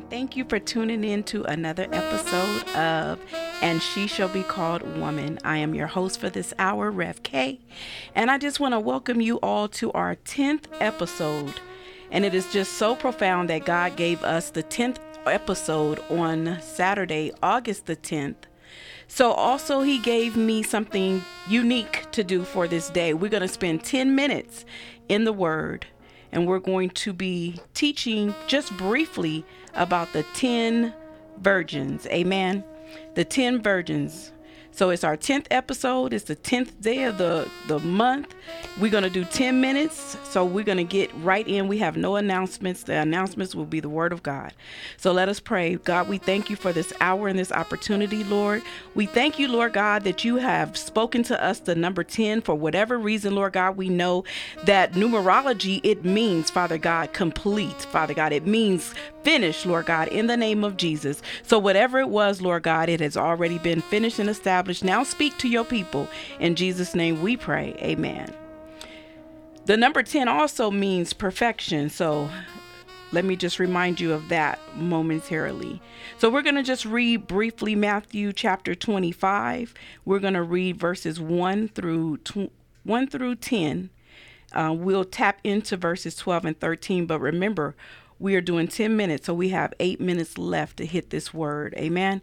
And thank you for tuning in to another episode of And She Shall Be Called Woman. I am your host for this hour, Rev K, and I just want to welcome you all to our 10th episode. And it is just so profound that God gave us the 10th episode on Saturday, August the 10th. So, also, He gave me something unique to do for this day. We're going to spend 10 minutes in the Word and we're going to be teaching just briefly about the 10 virgins. Amen. The 10 virgins. So it's our 10th episode. It's the 10th day of the, the month. We're going to do 10 minutes. So we're going to get right in. We have no announcements. The announcements will be the word of God. So let us pray. God, we thank you for this hour and this opportunity, Lord. We thank you, Lord God, that you have spoken to us the number 10 for whatever reason, Lord God. We know that numerology, it means, Father God, complete, Father God. It means finished, Lord God, in the name of Jesus. So whatever it was, Lord God, it has already been finished and established. Now speak to your people. In Jesus' name we pray. Amen. The number 10 also means perfection. So let me just remind you of that momentarily. So we're going to just read briefly Matthew chapter 25. We're going to read verses 1 through 1 through 10. Uh, we'll tap into verses 12 and 13, but remember, we are doing 10 minutes, so we have eight minutes left to hit this word. Amen.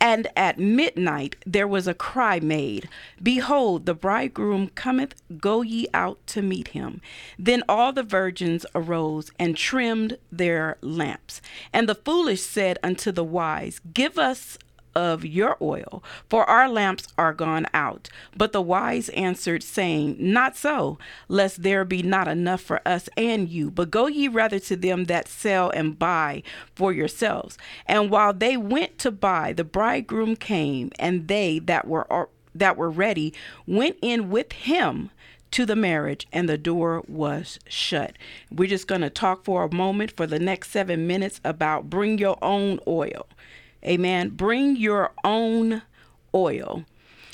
And at midnight there was a cry made, Behold, the bridegroom cometh, go ye out to meet him. Then all the virgins arose and trimmed their lamps. And the foolish said unto the wise, Give us of your oil, for our lamps are gone out. But the wise answered, saying, Not so, lest there be not enough for us and you, but go ye rather to them that sell and buy for yourselves. And while they went to buy, the bridegroom came, and they that were that were ready went in with him to the marriage and the door was shut. We're just going to talk for a moment for the next 7 minutes about bring your own oil. Amen. Bring your own oil.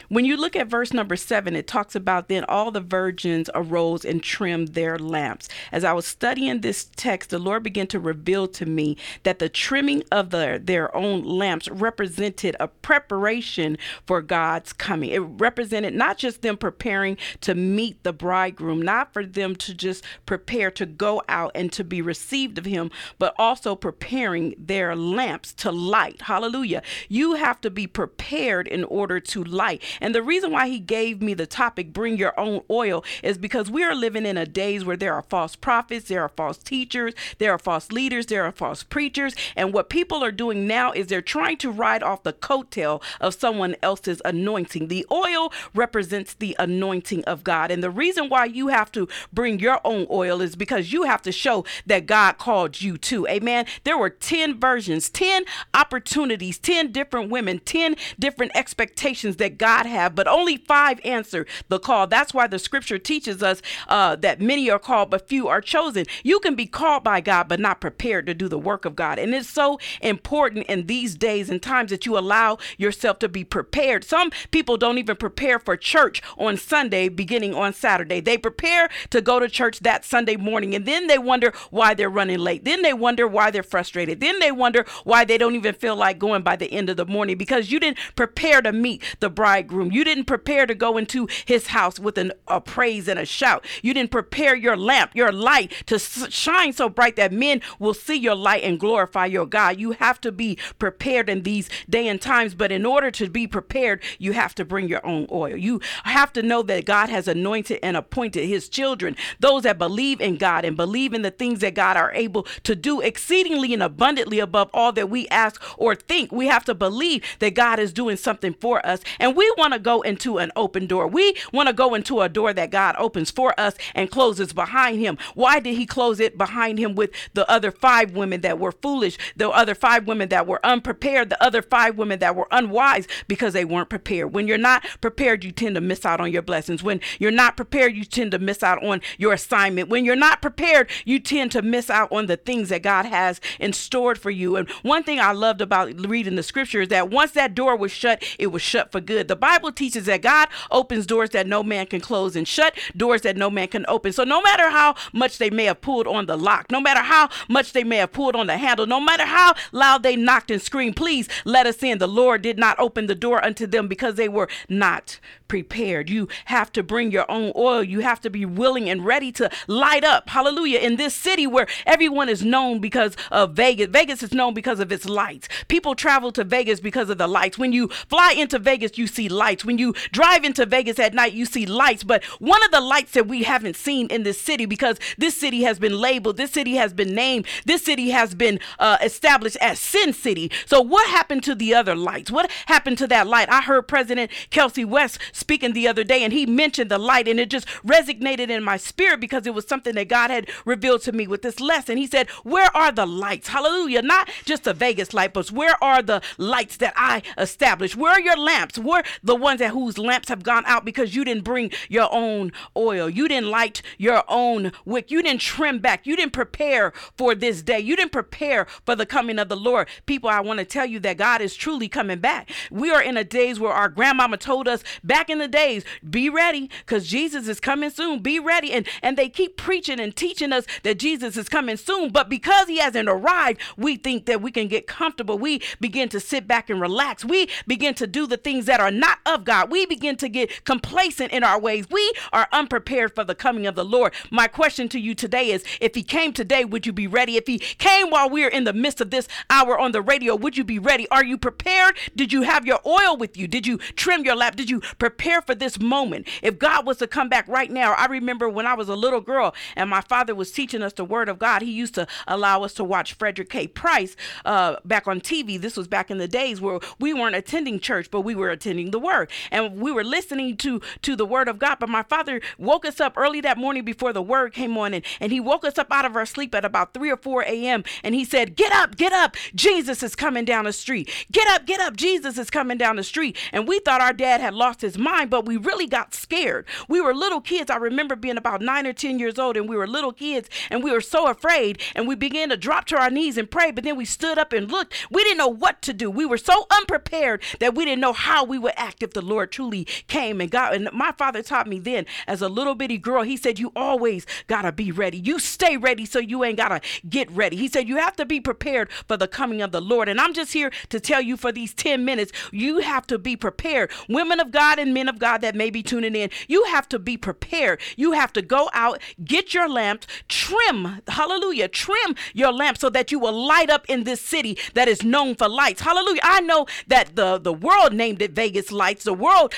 When you look at verse number seven, it talks about then all the virgins arose and trimmed their lamps. As I was studying this text, the Lord began to reveal to me that the trimming of the, their own lamps represented a preparation for God's coming. It represented not just them preparing to meet the bridegroom, not for them to just prepare to go out and to be received of him, but also preparing their lamps to light. Hallelujah. You have to be prepared in order to light. And the reason why he gave me the topic, bring your own oil, is because we are living in a days where there are false prophets, there are false teachers, there are false leaders, there are false preachers. And what people are doing now is they're trying to ride off the coattail of someone else's anointing. The oil represents the anointing of God. And the reason why you have to bring your own oil is because you have to show that God called you to. Amen. There were 10 versions, 10 opportunities, 10 different women, 10 different expectations that God have, but only five answer the call. That's why the scripture teaches us uh, that many are called, but few are chosen. You can be called by God, but not prepared to do the work of God. And it's so important in these days and times that you allow yourself to be prepared. Some people don't even prepare for church on Sunday, beginning on Saturday. They prepare to go to church that Sunday morning, and then they wonder why they're running late. Then they wonder why they're frustrated. Then they wonder why they don't even feel like going by the end of the morning because you didn't prepare to meet the bridegroom You didn't prepare to go into his house with an, a praise and a shout. You didn't prepare your lamp, your light to shine so bright that men will see your light and glorify your God. You have to be prepared in these day and times, but in order to be prepared, you have to bring your own oil. You have to know that God has anointed and appointed his children, those that believe in God and believe in the things that God are able to do exceedingly and abundantly above all that we ask or think. We have to believe that God is doing something for us. And we want want to go into an open door. We want to go into a door that God opens for us and closes behind him. Why did he close it behind him with the other five women that were foolish, the other five women that were unprepared, the other five women that were unwise because they weren't prepared? When you're not prepared, you tend to miss out on your blessings. When you're not prepared, you tend to miss out on your assignment. When you're not prepared, you tend to miss out on the things that God has in store for you. And one thing I loved about reading the scripture is that once that door was shut, it was shut for good. The Bible teaches that God opens doors that no man can close and shut doors that no man can open. So no matter how much they may have pulled on the lock, no matter how much they may have pulled on the handle, no matter how loud they knocked and screamed, please let us in. The Lord did not open the door unto them because they were not prepared. You have to bring your own oil. You have to be willing and ready to light up. Hallelujah. In this city where everyone is known because of Vegas, Vegas is known because of its lights. People travel to Vegas because of the lights. When you fly into Vegas, you see lights. When you drive into Vegas at night, you see lights. But one of the lights that we haven't seen in this city because this city has been labeled, this city has been named, this city has been uh, established as Sin City. So, what happened to the other lights? What happened to that light? I heard President Kelsey West speaking the other day and he mentioned the light and it just resonated in my spirit because it was something that God had revealed to me with this lesson. He said, Where are the lights? Hallelujah. Not just the Vegas light, but where are the lights that I established? Where are your lamps? Where the ones that whose lamps have gone out because you didn't bring your own oil. You didn't light your own wick. You didn't trim back. You didn't prepare for this day. You didn't prepare for the coming of the Lord. People, I want to tell you that God is truly coming back. We are in a days where our grandmama told us back in the days, be ready because Jesus is coming soon. Be ready. And and they keep preaching and teaching us that Jesus is coming soon. But because he hasn't arrived, we think that we can get comfortable. We begin to sit back and relax. We begin to do the things that are not of God. We begin to get complacent in our ways. We are unprepared for the coming of the Lord. My question to you today is if he came today, would you be ready? If he came while we're in the midst of this hour on the radio, would you be ready? Are you prepared? Did you have your oil with you? Did you trim your lap? Did you prepare for this moment? If God was to come back right now, I remember when I was a little girl and my father was teaching us the word of God, he used to allow us to watch Frederick K. Price uh, back on TV. This was back in the days where we weren't attending church, but we were attending the word. And we were listening to, to the word of God. But my father woke us up early that morning before the word came on and, and he woke us up out of our sleep at about 3 or 4 a.m. and he said, Get up, get up. Jesus is coming down the street. Get up, get up. Jesus is coming down the street. And we thought our dad had lost his mind, but we really got scared. We were little kids. I remember being about nine or 10 years old and we were little kids and we were so afraid and we began to drop to our knees and pray. But then we stood up and looked. We didn't know what to do. We were so unprepared that we didn't know how we would act if the Lord truly came and God. And my father taught me then as a little bitty girl, he said, You always gotta be ready. You stay ready so you ain't gotta get ready. He said, You have to be prepared for the coming of the Lord. And I'm just here to tell you for these 10 minutes, you have to be prepared. Women of God and men of God that may be tuning in, you have to be prepared. You have to go out, get your lamps, trim, hallelujah, trim your lamp so that you will light up in this city that is known for lights. Hallelujah. I know that the, the world named it Vegas Lights. The world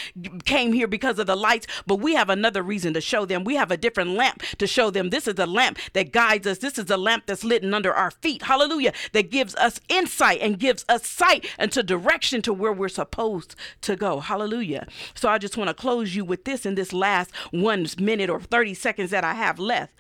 came here because of the lights, but we have another reason to show them. We have a different lamp to show them. This is the lamp that guides us. This is the lamp that's lit under our feet. Hallelujah. That gives us insight and gives us sight into direction to where we're supposed to go. Hallelujah. So I just want to close you with this in this last one minute or 30 seconds that I have left.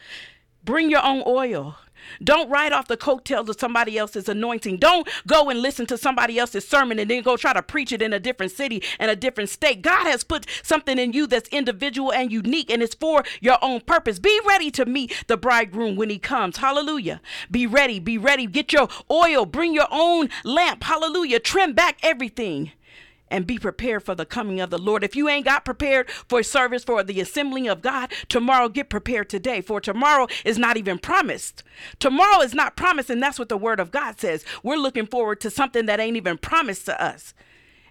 Bring your own oil. Don't ride off the coattails of somebody else's anointing. Don't go and listen to somebody else's sermon and then go try to preach it in a different city and a different state. God has put something in you that's individual and unique and it's for your own purpose. Be ready to meet the bridegroom when he comes. Hallelujah. Be ready. Be ready. Get your oil. Bring your own lamp. Hallelujah. Trim back everything and be prepared for the coming of the Lord. If you ain't got prepared for service for the assembling of God, tomorrow get prepared today, for tomorrow is not even promised. Tomorrow is not promised, and that's what the word of God says. We're looking forward to something that ain't even promised to us.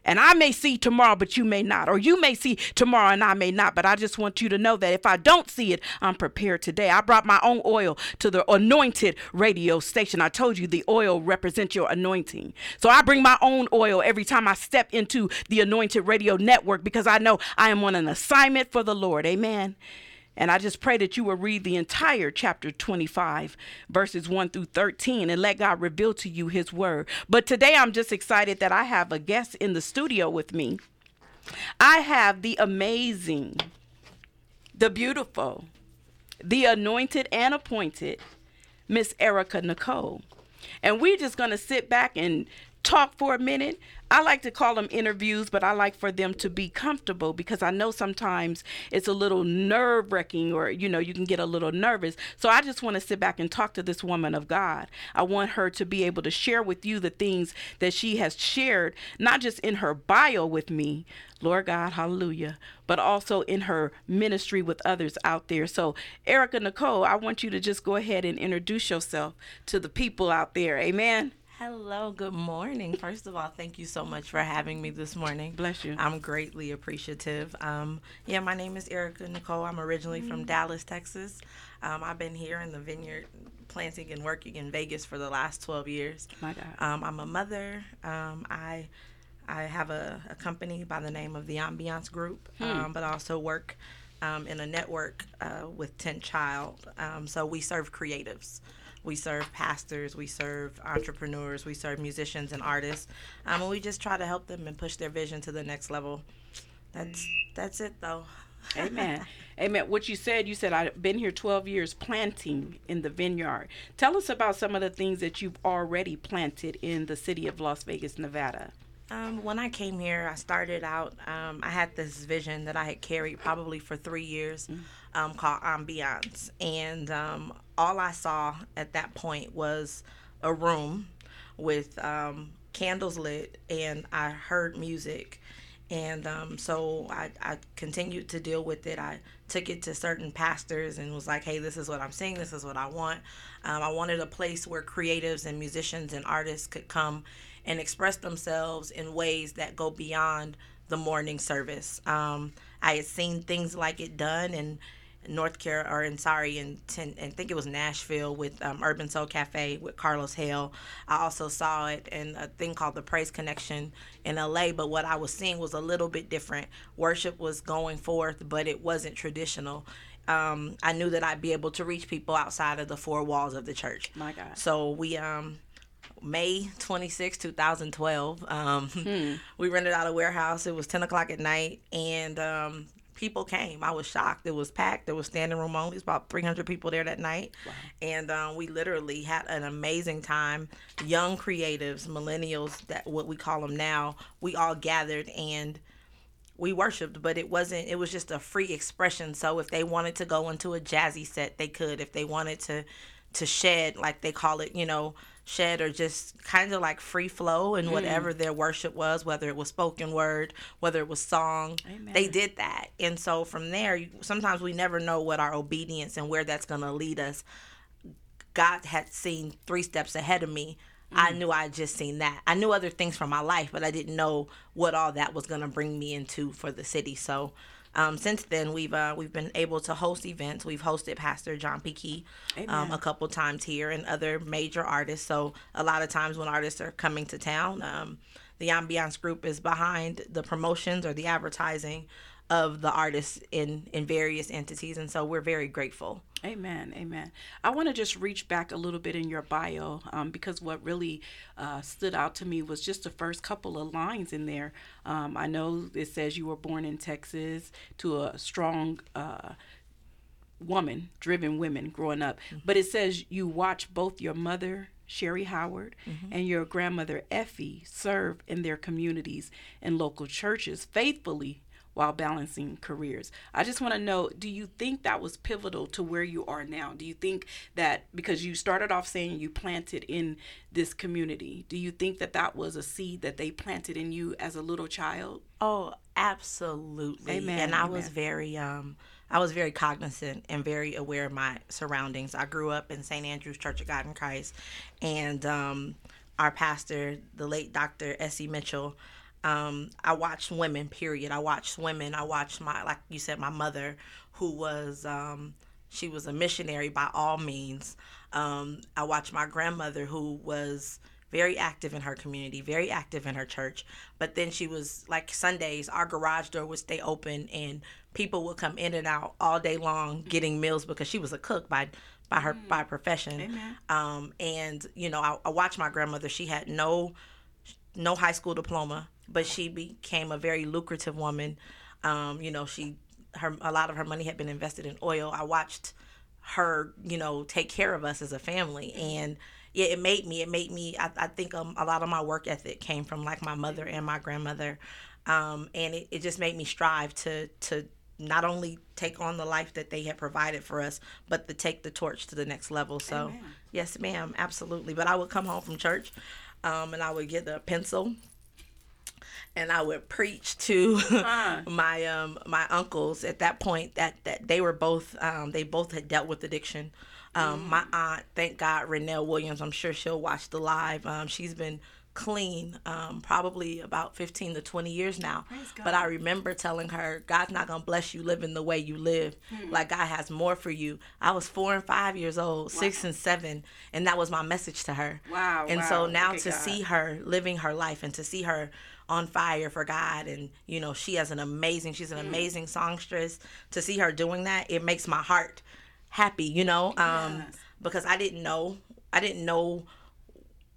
And I may see tomorrow, but you may not. Or you may see tomorrow and I may not. But I just want you to know that if I don't see it, I'm prepared today. I brought my own oil to the anointed radio station. I told you the oil represents your anointing. So I bring my own oil every time I step into the anointed radio network because I know I am on an assignment for the Lord. Amen. And I just pray that you will read the entire chapter 25, verses 1 through 13, and let God reveal to you his word. But today I'm just excited that I have a guest in the studio with me. I have the amazing, the beautiful, the anointed and appointed Miss Erica Nicole. And we're just going to sit back and talk for a minute. I like to call them interviews, but I like for them to be comfortable because I know sometimes it's a little nerve wracking or, you know, you can get a little nervous. So I just want to sit back and talk to this woman of God. I want her to be able to share with you the things that she has shared, not just in her bio with me, Lord God, hallelujah, but also in her ministry with others out there. So, Erica Nicole, I want you to just go ahead and introduce yourself to the people out there. Amen. Hello, good morning. First of all, thank you so much for having me this morning. Bless you. I'm greatly appreciative. Um, yeah, my name is Erica Nicole. I'm originally from Dallas, Texas. Um, I've been here in the vineyard planting and working in Vegas for the last 12 years. My God. Um, I'm a mother. Um, I I have a, a, company by the name of the Ambiance Group, Hmm. um, but I also work um, in a network uh, with 10 Child. Um, so we serve creatives. We serve pastors, we serve entrepreneurs, we serve musicians and artists, um, and we just try to help them and push their vision to the next level. That's that's it though. Amen. Amen. What you said, you said, I've been here 12 years planting in the vineyard. Tell us about some of the things that you've already planted in the city of Las Vegas, Nevada. Um, when I came here, I started out. Um, I had this vision that I had carried probably for three years, um, called Ambiance, and um, all I saw at that point was a room with um, candles lit, and I heard music, and um, so I, I continued to deal with it. I took it to certain pastors and was like, "Hey, this is what I'm seeing. This is what I want." Um, I wanted a place where creatives and musicians and artists could come and express themselves in ways that go beyond the morning service. Um, I had seen things like it done in North Carolina, or in sorry, in ten, I think it was Nashville with um, Urban Soul Cafe with Carlos Hale. I also saw it in a thing called the Praise Connection in LA. But what I was seeing was a little bit different. Worship was going forth, but it wasn't traditional. Um, I knew that I'd be able to reach people outside of the four walls of the church. My God. So we um May 26, 2012. Um, We rented out a warehouse. It was 10 o'clock at night, and um, people came. I was shocked. It was packed. There was standing room only. It was about 300 people there that night. And um, we literally had an amazing time. Young creatives, millennials, that what we call them now, we all gathered and we worshiped, but it wasn't. It was just a free expression. So if they wanted to go into a jazzy set, they could. If they wanted to, to shed, like they call it, you know, shed or just kind of like free flow and mm. whatever their worship was, whether it was spoken word, whether it was song, Amen. they did that. And so from there, sometimes we never know what our obedience and where that's going to lead us. God had seen three steps ahead of me. I mm. knew I had just seen that. I knew other things from my life, but I didn't know what all that was going to bring me into for the city. So, um, since then, we've uh, we've been able to host events. We've hosted Pastor John P. Kee um, a couple times here, and other major artists. So, a lot of times when artists are coming to town, um, the Ambiance Group is behind the promotions or the advertising of the artists in in various entities, and so we're very grateful. Amen. Amen. I want to just reach back a little bit in your bio um, because what really uh, stood out to me was just the first couple of lines in there. Um, I know it says you were born in Texas to a strong uh, woman, driven women growing up, but it says you watch both your mother. Sherry Howard and your grandmother Effie serve in their communities and local churches faithfully while balancing careers. I just want to know do you think that was pivotal to where you are now? Do you think that because you started off saying you planted in this community, do you think that that was a seed that they planted in you as a little child? Oh, absolutely. Amen, And I was very um I was very cognizant and very aware of my surroundings. I grew up in St. Andrew's Church of God in Christ and um our pastor, the late Dr. Essie Mitchell, um, I watched women, period. I watched women. I watched my like you said, my mother, who was um she was a missionary by all means. Um, I watched my grandmother who was very active in her community, very active in her church. But then she was like Sundays, our garage door would stay open and people would come in and out all day long getting meals because she was a cook by by her by profession. Amen. Um, and you know, I, I watched my grandmother. She had no no high school diploma, but she became a very lucrative woman. Um, you know, she her a lot of her money had been invested in oil. I watched her, you know, take care of us as a family, and yeah, it made me. It made me. I, I think um, a lot of my work ethic came from like my mother and my grandmother, um, and it, it just made me strive to to not only take on the life that they had provided for us, but to take the torch to the next level. So, Amen. yes, ma'am, absolutely. But I would come home from church, um, and I would get a pencil and I would preach to uh. my um my uncles at that point that that they were both um they both had dealt with addiction. Um, mm. my aunt, thank God, Renelle Williams. I'm sure she'll watch the live. Um, she's been clean um, probably about 15 to 20 years now. But I remember telling her, God's not to bless you living the way you live. Hmm. Like God has more for you. I was four and five years old, wow. six and seven, and that was my message to her. Wow. And wow. so now to see her living her life and to see her on fire for God and you know she has an amazing she's an mm. amazing songstress to see her doing that it makes my heart happy you know um yes. because I didn't know I didn't know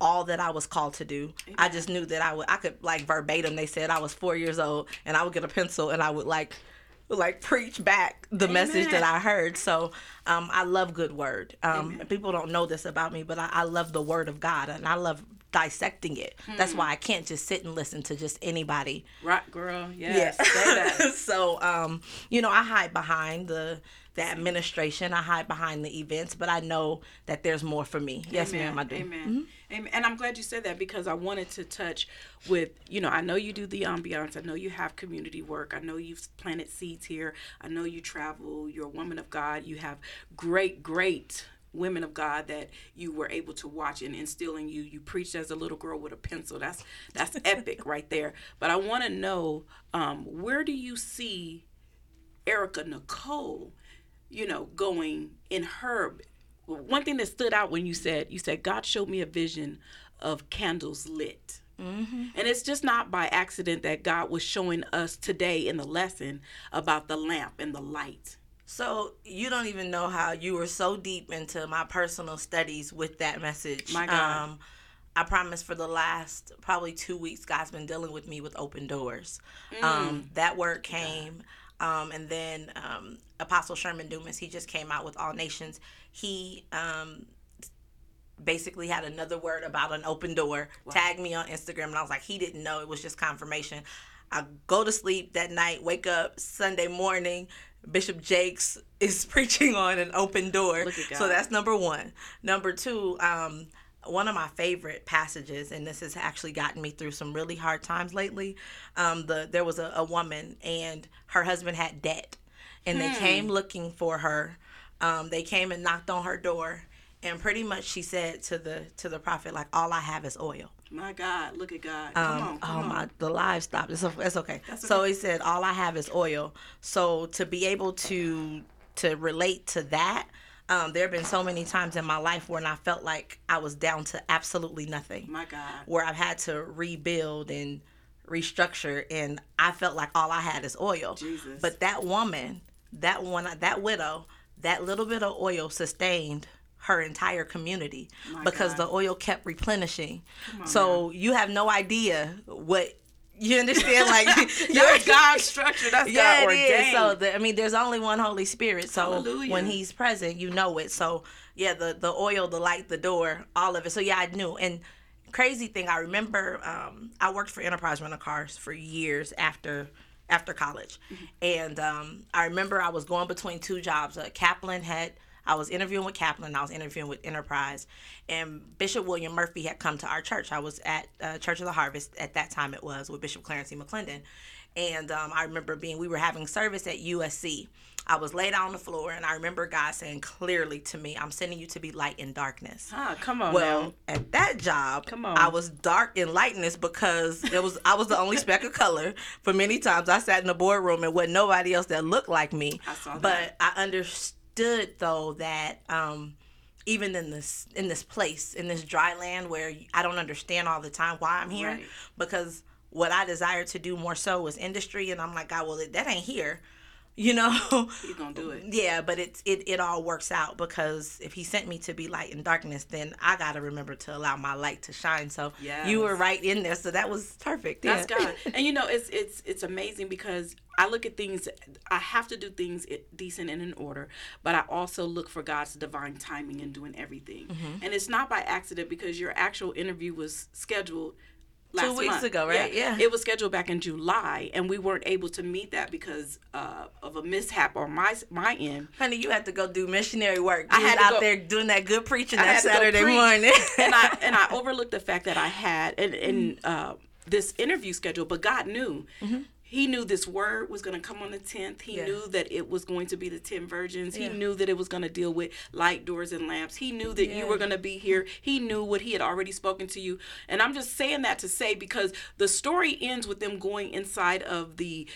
all that I was called to do. Yeah. I just knew that I would I could like verbatim they said I was 4 years old and I would get a pencil and I would like like preach back the Amen. message that I heard. So um, I love good word. Um, people don't know this about me, but I, I, love the word of God and I love dissecting it. Hmm. That's why I can't just sit and listen to just anybody. Right, girl. Yes. Yeah. so, um, you know, I hide behind the the administration. I hide behind the events, but I know that there's more for me. Yes, ma'am. I do. Amen. Mm-hmm. Amen. And I'm glad you said that because I wanted to touch with, you know, I know you do the ambiance. I know you have community work. I know you've planted seeds here. I know you travel. You're a woman of God. You have great, great women of God that you were able to watch and instill in you. You preached as a little girl with a pencil. That's that's epic right there. But I want to know um, where do you see Erica Nicole, you know, going in her. One thing that stood out when you said you said God showed me a vision of candles lit. Mm-hmm. And it's just not by accident that God was showing us today in the lesson about the lamp and the light so you don't even know how you were so deep into my personal studies with that message. My God. Um, I promise for the last probably two weeks, God's been dealing with me with open doors. Mm. Um, that word came. Um, and then um, Apostle Sherman Dumas, he just came out with All Nations. He um, basically had another word about an open door, wow. tagged me on Instagram, and I was like, he didn't know. It was just confirmation. I go to sleep that night, wake up Sunday morning, Bishop Jakes is preaching on an open door. So that's number one. Number two, um, one of my favorite passages, and this has actually gotten me through some really hard times lately. Um, the there was a, a woman and her husband had debt, and hmm. they came looking for her. Um, they came and knocked on her door, and pretty much she said to the to the prophet like, "All I have is oil." My God, look at God. Come um, on, come oh on. my, the live stopped. It's, it's okay. okay. So he said, "All I have is oil." So to be able to to relate to that, um, there have been so many times in my life when I felt like I was down to absolutely nothing. My God. Where I've had to rebuild and restructure, and I felt like all I had is oil. Jesus. But that woman, that one, that widow, that little bit of oil sustained her entire community My because God. the oil kept replenishing. On, so man. you have no idea what you understand like that's God's structure. That's yeah, God ordained. So the, I mean, there's only one Holy Spirit. So Hallelujah. when He's present, you know it. So yeah, the the oil, the light, the door, all of it. So yeah, I knew. And crazy thing, I remember um, I worked for Enterprise Rental Cars for years after after college, mm-hmm. and um, I remember I was going between two jobs. Uh, Kaplan had I was interviewing with Kaplan, I was interviewing with Enterprise, and Bishop William Murphy had come to our church. I was at uh, Church of the Harvest at that time. It was with Bishop Clarence E. McClendon, and um, I remember being we were having service at USC. I was laid out on the floor, and I remember God saying clearly to me, "I'm sending you to be light in darkness." Ah, come on. Well, now. at that job, come on, I was dark in lightness because it was I was the only speck of color. For many times, I sat in the boardroom and wasn't nobody else that looked like me. I saw that. But I understood understood though that um, even in this in this place in this dry land where I don't understand all the time why I'm here right. because what I desire to do more so is industry and I'm like God well that ain't here you know He's gonna do it. yeah but it's it, it all works out because if he sent me to be light in darkness then i gotta remember to allow my light to shine so yeah you were right in there so that was perfect That's yeah. God. And you know, it's it's it's amazing because I look at things. I have to do things decent and in order, but I also look for God's divine timing in doing everything. Mm-hmm. And it's not by accident because your actual interview was scheduled. Last weeks month. ago, right? Yeah. It was scheduled back in July, and we weren't able to meet that because uh, of a mishap on my my end. honey you had to go do missionary work I you was had out go- there doing that good preaching I that had to go saturday morning and I and I overlooked the fact that I had and and Mm. uh, this interview schedule, but God knew. Mm-hmm. He knew this word was going to come on the 10th. He Yeah. knew that it was going to be the 10 virgins. He knew that it was going to deal with light doors and lamps. He knew that you were going to be here. He knew what he had already spoken to you. And I'm just saying that to say because the story ends with them going inside of the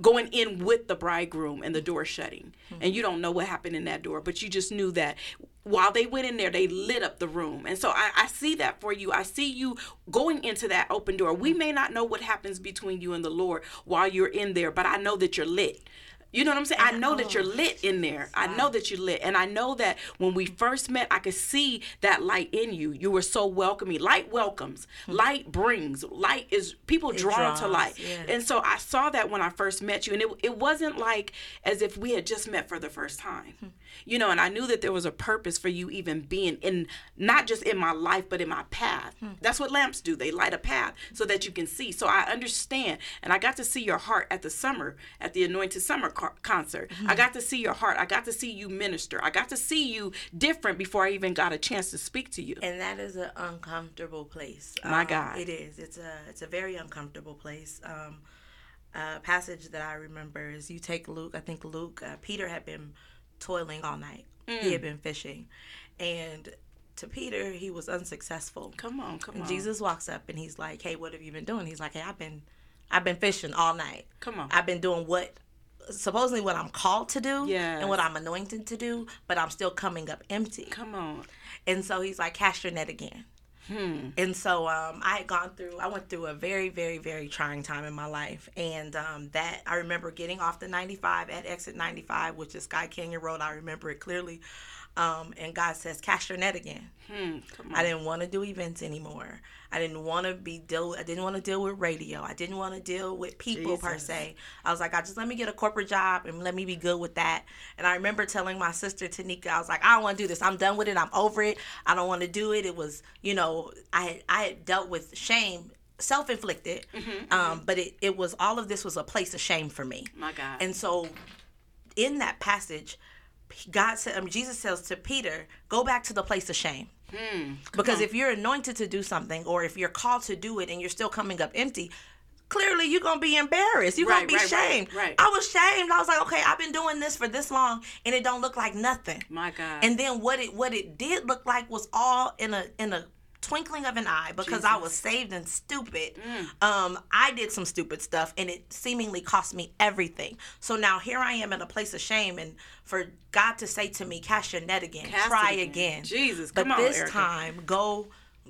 going in with the bridegroom and the door shutting. And you don't know what happened in that door but you just knew that while they went in there they lit up the room. And so I, I see that for you. I see you going into that open door. We may not know what happens between you and the lord while you're in there but i know that you're lit you know what I'm saying? I know that you're oh. lit in there. I know that you're lit. And I know that when we first met, I could see that light in you. You were so welcoming. Light welcomes. Hmm. Light brings. Light is people drawn to light. yeah. And so I saw that when I first met you. And it, it wasn't like as if we had just met for the first time. Hmm. You know, and I knew that there was a purpose for you even being in, not just in my life, but in my path. Hmm. That's what lamps do. They light a path so that you can see. So I understand. And I got to see your heart at the summer, at the Anointed Summer co- concert. I got to see your heart. I got to see you minister. I got to see you different before I even got a chance to speak to you. and that is an uncomfortable place. My Um, God. it is. It's a it's a very uncomfortable place. Um, a passage that I remember is you take Luke. I think Luke uh, Peter had been toiling all night. He Mm. had been fishing, and to Peter he was unsuccessful. Come on, come on. Jesus walks up and he's like, "Hey, what have you been doing?" He's like, "Hey, I've been, I've been fishing all night. Come on. I've been doing what, supposedly what I'm called to do, Yes. and what I'm anointed to do, but I'm still coming up empty." Come on. And so he's like, cast your net again. And so um, I had gone through, I went through a very, very, very trying time in my life. And um, that, I remember getting off the 95 at exit 95, which is Skye Canyon Road. I remember it clearly. Um, and God says, cast your net again. Hmm. I didn't want to do events anymore. I didn't want to be deal. I didn't want to deal with radio. I didn't want to deal with people per se. I was like, I just let me get a corporate job and let me be good with that. And I remember telling my sister Tanika, I was like, I don't want to do this. I'm done with it. I'm over it. I don't want to do it. It was, you know, I had I had dealt with shame, self inflicted. Um, but it it was all of this was a place of shame for me. My God. And so, in that passage, God said, I mean, Jesus says to Peter, "Go back to the place of shame." Hmm, because if you're anointed to do something, or if you're called to do it, and you're still coming up empty, clearly you're gonna be embarrassed. You're Right, gonna be right, right, shamed. right. I was shamed. I was like, okay, I've been doing this for this long, and it don't look like nothing. My God. And then what it what it did look like was all in a in a twinkling of an eye because I Jesus. Mm. was saved and stupid. Um, I did some stupid stuff and it seemingly cost me everything. So now here I am in a place of shame and for God to say to me, cast your net again, Cast try again. again. Jesus, but come on, this Erica. time go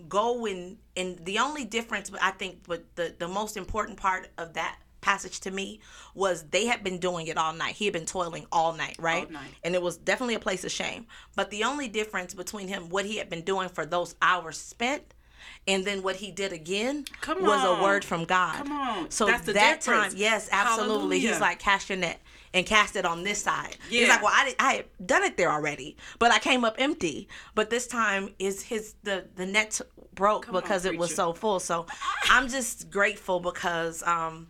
go and and the only difference I think but the the most important part of that passage to me was they had been doing it all night. He had been toiling all night, right? All night. And it was definitely a place of shame. But the only difference between him, what he had been doing for those hours spent, and then what he did again Come was a word from God. Come on. So That's the that difference. time, yes, absolutely. He's like, cast your net and cast it on this side. He's like, well, I, did, I had done it there already, but I came up empty. But this time is his the the net broke on, because it was so full. So I'm just grateful because um,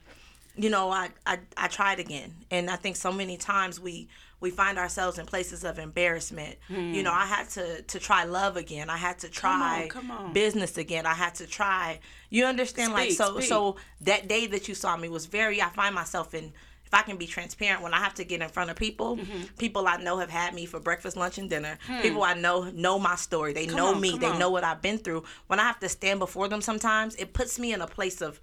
you know, I, I I tried again, and I think so many times we we find ourselves in places of embarrassment. You know, I had to to try love again. I had to try Hmm. come on. business again. I had to try. You understand? like so speak. so that day that you saw me was very. I find myself in. If I can be transparent, when I have to get in front of people, Mm-hmm. people I know have had me for breakfast, lunch, and dinner. People I know know my story. They know Hmm. on, me. They on. know what I've been through. When I have to stand before them, sometimes it puts me in a place of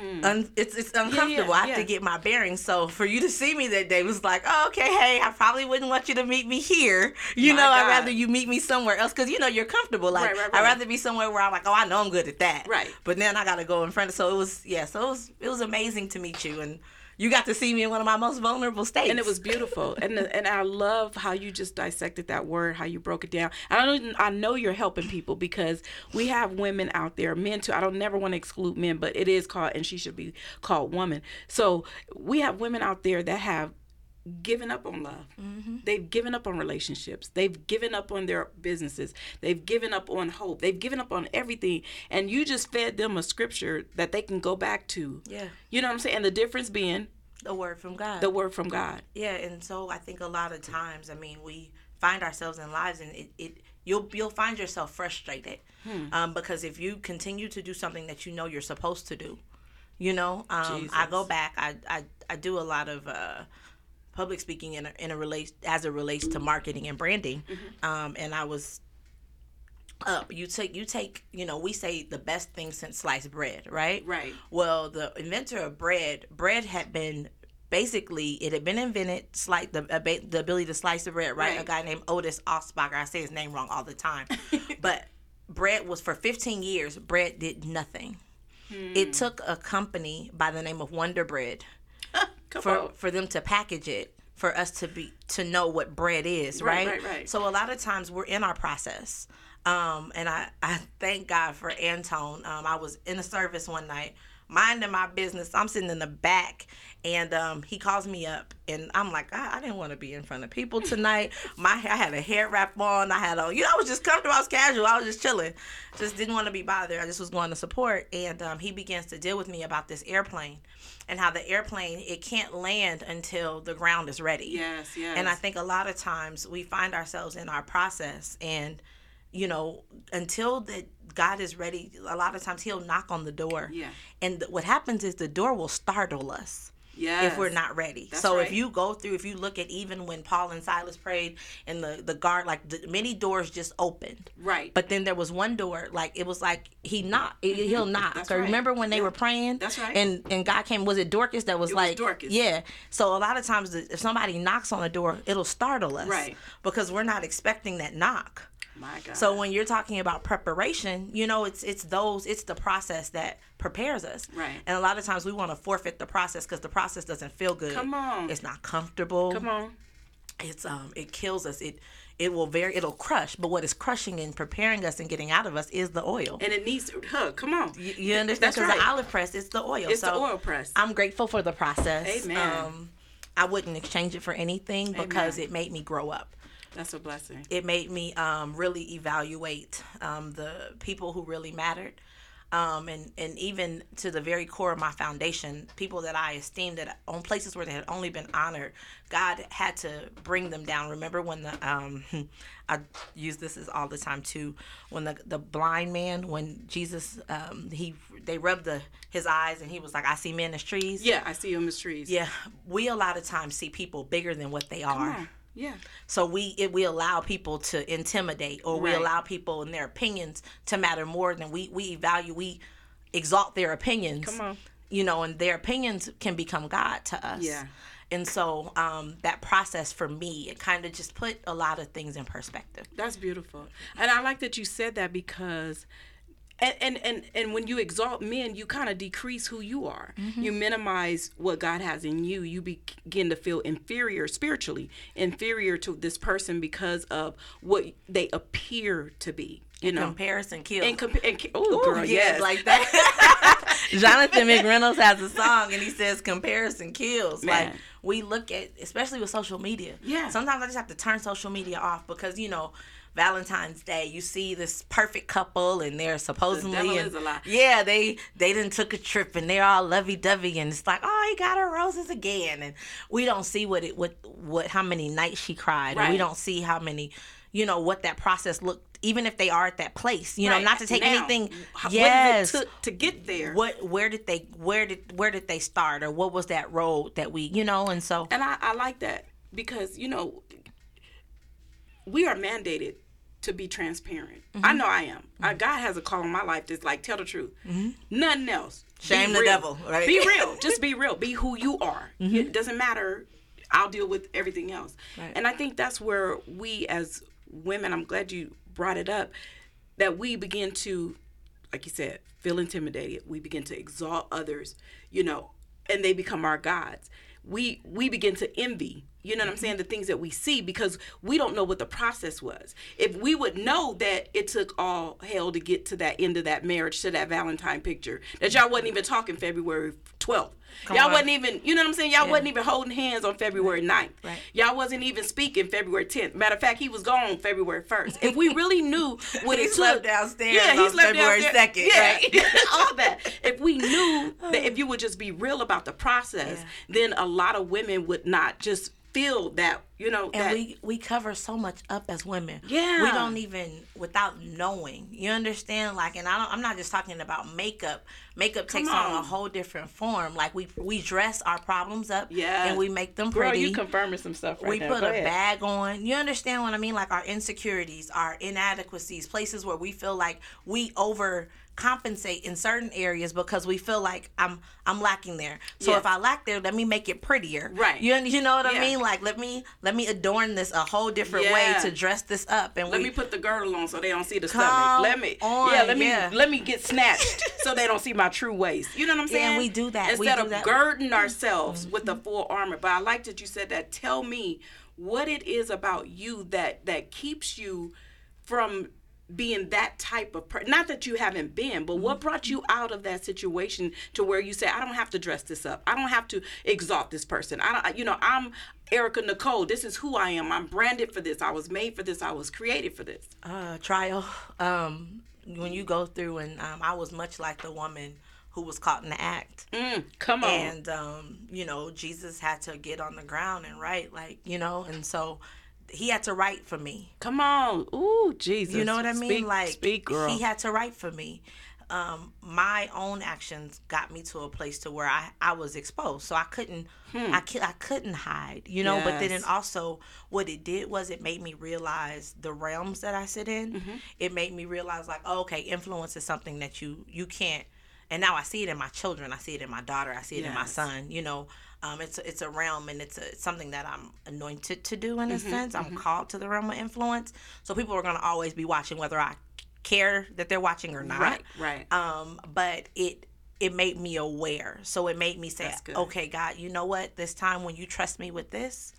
Mm-hmm. un, it's it's uncomfortable. I have to get my bearings. So for you to see me that day was like, oh, okay, hey, I probably wouldn't want you to meet me here. You My know, I'd rather you meet me somewhere else because you know you're comfortable. Like Right, right, I'd rather be somewhere where I'm like, oh, I know I'm good at that. Right. But then I got to go in front of. So it was yeah. So it was it was amazing to meet you and. You got to see me in one of my most vulnerable states. and it was beautiful. And and I love how you just dissected that word how you broke it down. I know I know you're helping people because we have women out there men too. I don't never want to exclude men but it is called and she should be called woman. So we have women out there that have given up on love. They've given up on relationships. They've given up on their businesses. They've given up on hope. They've given up on everything. And you just fed them a scripture that they can go back to. Yeah. you know what I'm saying? And the difference being the word from God. the word from God. Yeah, and so I think a lot of times, I mean, we find ourselves in lives, and it, it you'll you'll find yourself frustrated, um, because if you continue to do something that you know you're supposed to do, you know, um, I go back, I, I I do a lot of uh, public speaking in a, in a relate as it relates to marketing and branding, um, and I was up. You take you take you know we say the best thing since sliced bread, right? Right. Well, the inventor of bread, bread had been basically it had been invented, slice the the ability to slice the bread, right? Right. A guy named Otis Osbacher. I say his name wrong all the time, but bread was for 15 years. Bread did nothing. Hmm. It took a company by the name of Wonder Bread Come for on. for them to package it for us to be to know what bread is right Right, right, right. so a lot of times we're in our process. Um and i i thank god for antone. Um i was in a service one night minding my business. I'm sitting in the back and um he calls me up and i'm like i, I didn't want to be in front of people tonight. My i had a hair wrap on. I had on you know i was just comfortable. I was casual. I was just chilling. Just didn't want to be bothered. I just was going to support. And um, he begins to deal with me about this airplane and how the airplane it can't land until the ground is ready. Yes, yes. And I think a lot of times we find ourselves in our process and you know until that God is ready a lot of times he'll knock on the door. Yeah. And th- what happens is the door will startle us. Yes. If we're not ready, That's so if you go through, if you look at even when Paul and Silas prayed, and the the guard, like the, many doors just opened, Right. but then there was one door, like it was like he knocked. he- He'll knock. Mm-hmm. That's So right. remember when they Yeah. were praying? That's right. And and God came. Was it Dorcas that was was like Dorcas. Yeah. So a lot of times, if somebody knocks on the door, it'll startle us, Right. Because we're not expecting that knock. My God. So when you're talking about preparation, you know, it's it's those it's the process that prepares us. Right. And a lot of times we want to forfeit the process because the process doesn't feel good. Come on. It's not comfortable come on. it's um it kills us it it will very it'll crush but what is crushing and preparing us and getting out of us is the oil And it needs to hug. Come on. you, you understand because right. the olive press it's the oil It's so the oil press. i'm grateful for the process Amen. um i wouldn't exchange it for anything because Amen. it made me grow up That's a blessing. it made me um, really evaluate um, the people who really mattered. Um, and, and even to the very core of my foundation, people that I esteemed that on places where they had only been honored, God had to bring them down. Remember when the um, I use this as all the time too. When the the blind man, when Jesus, um, he they rubbed the his eyes and he was like, "I see men as trees." Yeah, I see you in the streets. Yeah, we a lot of times see people bigger than what they are. Yeah. So we it, we allow people to intimidate, or we allow people and their opinions to matter more than we we value. We exalt their opinions. Come on. You know, and their opinions can become God to us. Yeah. And so um, that process for me, it kind of just put a lot of things in perspective. That's beautiful. And I like that you said that because and and and, and when you exalt men, you kind of decrease who you are. Mm-hmm. You minimize what God has in you. You begin to feel inferior spiritually, inferior to this person because of what they appear to be. You know, Comparison kills. and, compa- and oh, girl, yeah, yes, like that. Jonathan McReynolds has a song and he says comparison kills. Man. Like we look at especially with social media. Yeah. Sometimes I just have to turn social media off because, you know, Valentine's Day, you see this perfect couple and they're supposedly and- is a lie. Yeah, they they didn't took a trip and they're all lovey dovey and it's like, oh, he got her roses again, and we don't see what it what what how many nights she cried, or we don't see how many, you know, what that process looked. Even if they are at that place, you know, not to take Now, anything. yes, What it took to get there. what where did they where did where did they start or what was that road that we you know and so And I, I like that because, you know, we are mandated to be transparent. Mm-hmm. I know I am. Uh, God has a call in my life that's like, tell the truth. Nothing else. Be Mm-hmm. Shame the real. devil, right? Be real. Just be real. Be who you are. It doesn't matter. I'll deal with everything else. Right. And I think that's where we as women, I'm glad you brought it up, that we begin to, like you said, feel intimidated. We begin to exalt others, you know, and they become our gods we we begin to envy you know what I'm Mm-hmm. saying? The things that we see because we don't know what the process was. If we would know that it took all hell to get to that end of that marriage, to that Valentine picture, that y'all wasn't even talking February 12th. Come y'all on. wasn't even, you know what I'm saying? Y'all Yeah. wasn't even holding hands on February 9th. Right. Y'all wasn't even speaking February 10th. Matter of fact, he was gone February 1st. If we really knew what He it slept took. downstairs yeah, he slept February downstairs. 2nd, Yeah, right? all that. If we knew that if you would just be real about the process, Yeah. then a lot of women would not just feel that, you know, and that we we cover so much up as women. Yeah. we don't even without knowing. You understand? Like, and I don't, I'm not just talking about makeup. Makeup takes on. a whole different form. Like we we dress our problems up. Yeah. and we make them Girl, pretty. you confirming some stuff right we now. put Go a ahead. bag on. You understand what I mean? Like our insecurities, our inadequacies, places where we feel like we overcompensate in certain areas because we feel like I'm I'm lacking there. So Yeah. if I lack there, let me make it prettier. Right. You you know what I mean? Like let me let me adorn this a whole different Yeah. way to dress this up. And Let we, me put the girdle on so they don't see the stomach. Let me, on, yeah, let me, yeah. let me get snatched so they don't see my true waist. You know what I'm saying? and we do that. We instead do of that. girding mm-hmm. ourselves with the mm-hmm. full armor. But I like that you said that. Tell me what it is about you that that keeps you from being that type of person. Not that you haven't been, but what brought you out of that situation to where you say, I don't have to dress this up. I don't have to exalt this person. I don't, you know, I'm Erica Nicole. This is who I am. I'm branded for this. I was made for this. I was created for this. uh, trial. Um, when you go through, and um, I was much like the woman who was caught in the act. Mm, come on. and um, you know jesus had to get on the ground and write like you know and so he had to write for me come on. Ooh, Jesus. you know what i mean Speak, like speak, girl. he had to write for me um, my own actions got me to a place to where I, I was exposed so i couldn't I, cou- I couldn't hide you know but then Hmm. Also what it did was it made me realize the realms that i sit in Mm-hmm. it made me realize like oh, okay influence is something that you you can't and now I see it in my children. I see it in my daughter. I see it in my son. You know, um, it's a, it's a realm and it's, a, it's something that I'm anointed to do in a Mm-hmm, sense. I'm called to the realm of influence. So people are gonna always be watching, whether I care that they're watching or not. Right, right. Um, but it it made me aware. So it made me say, okay, God, you know what? This time when you trust me with this,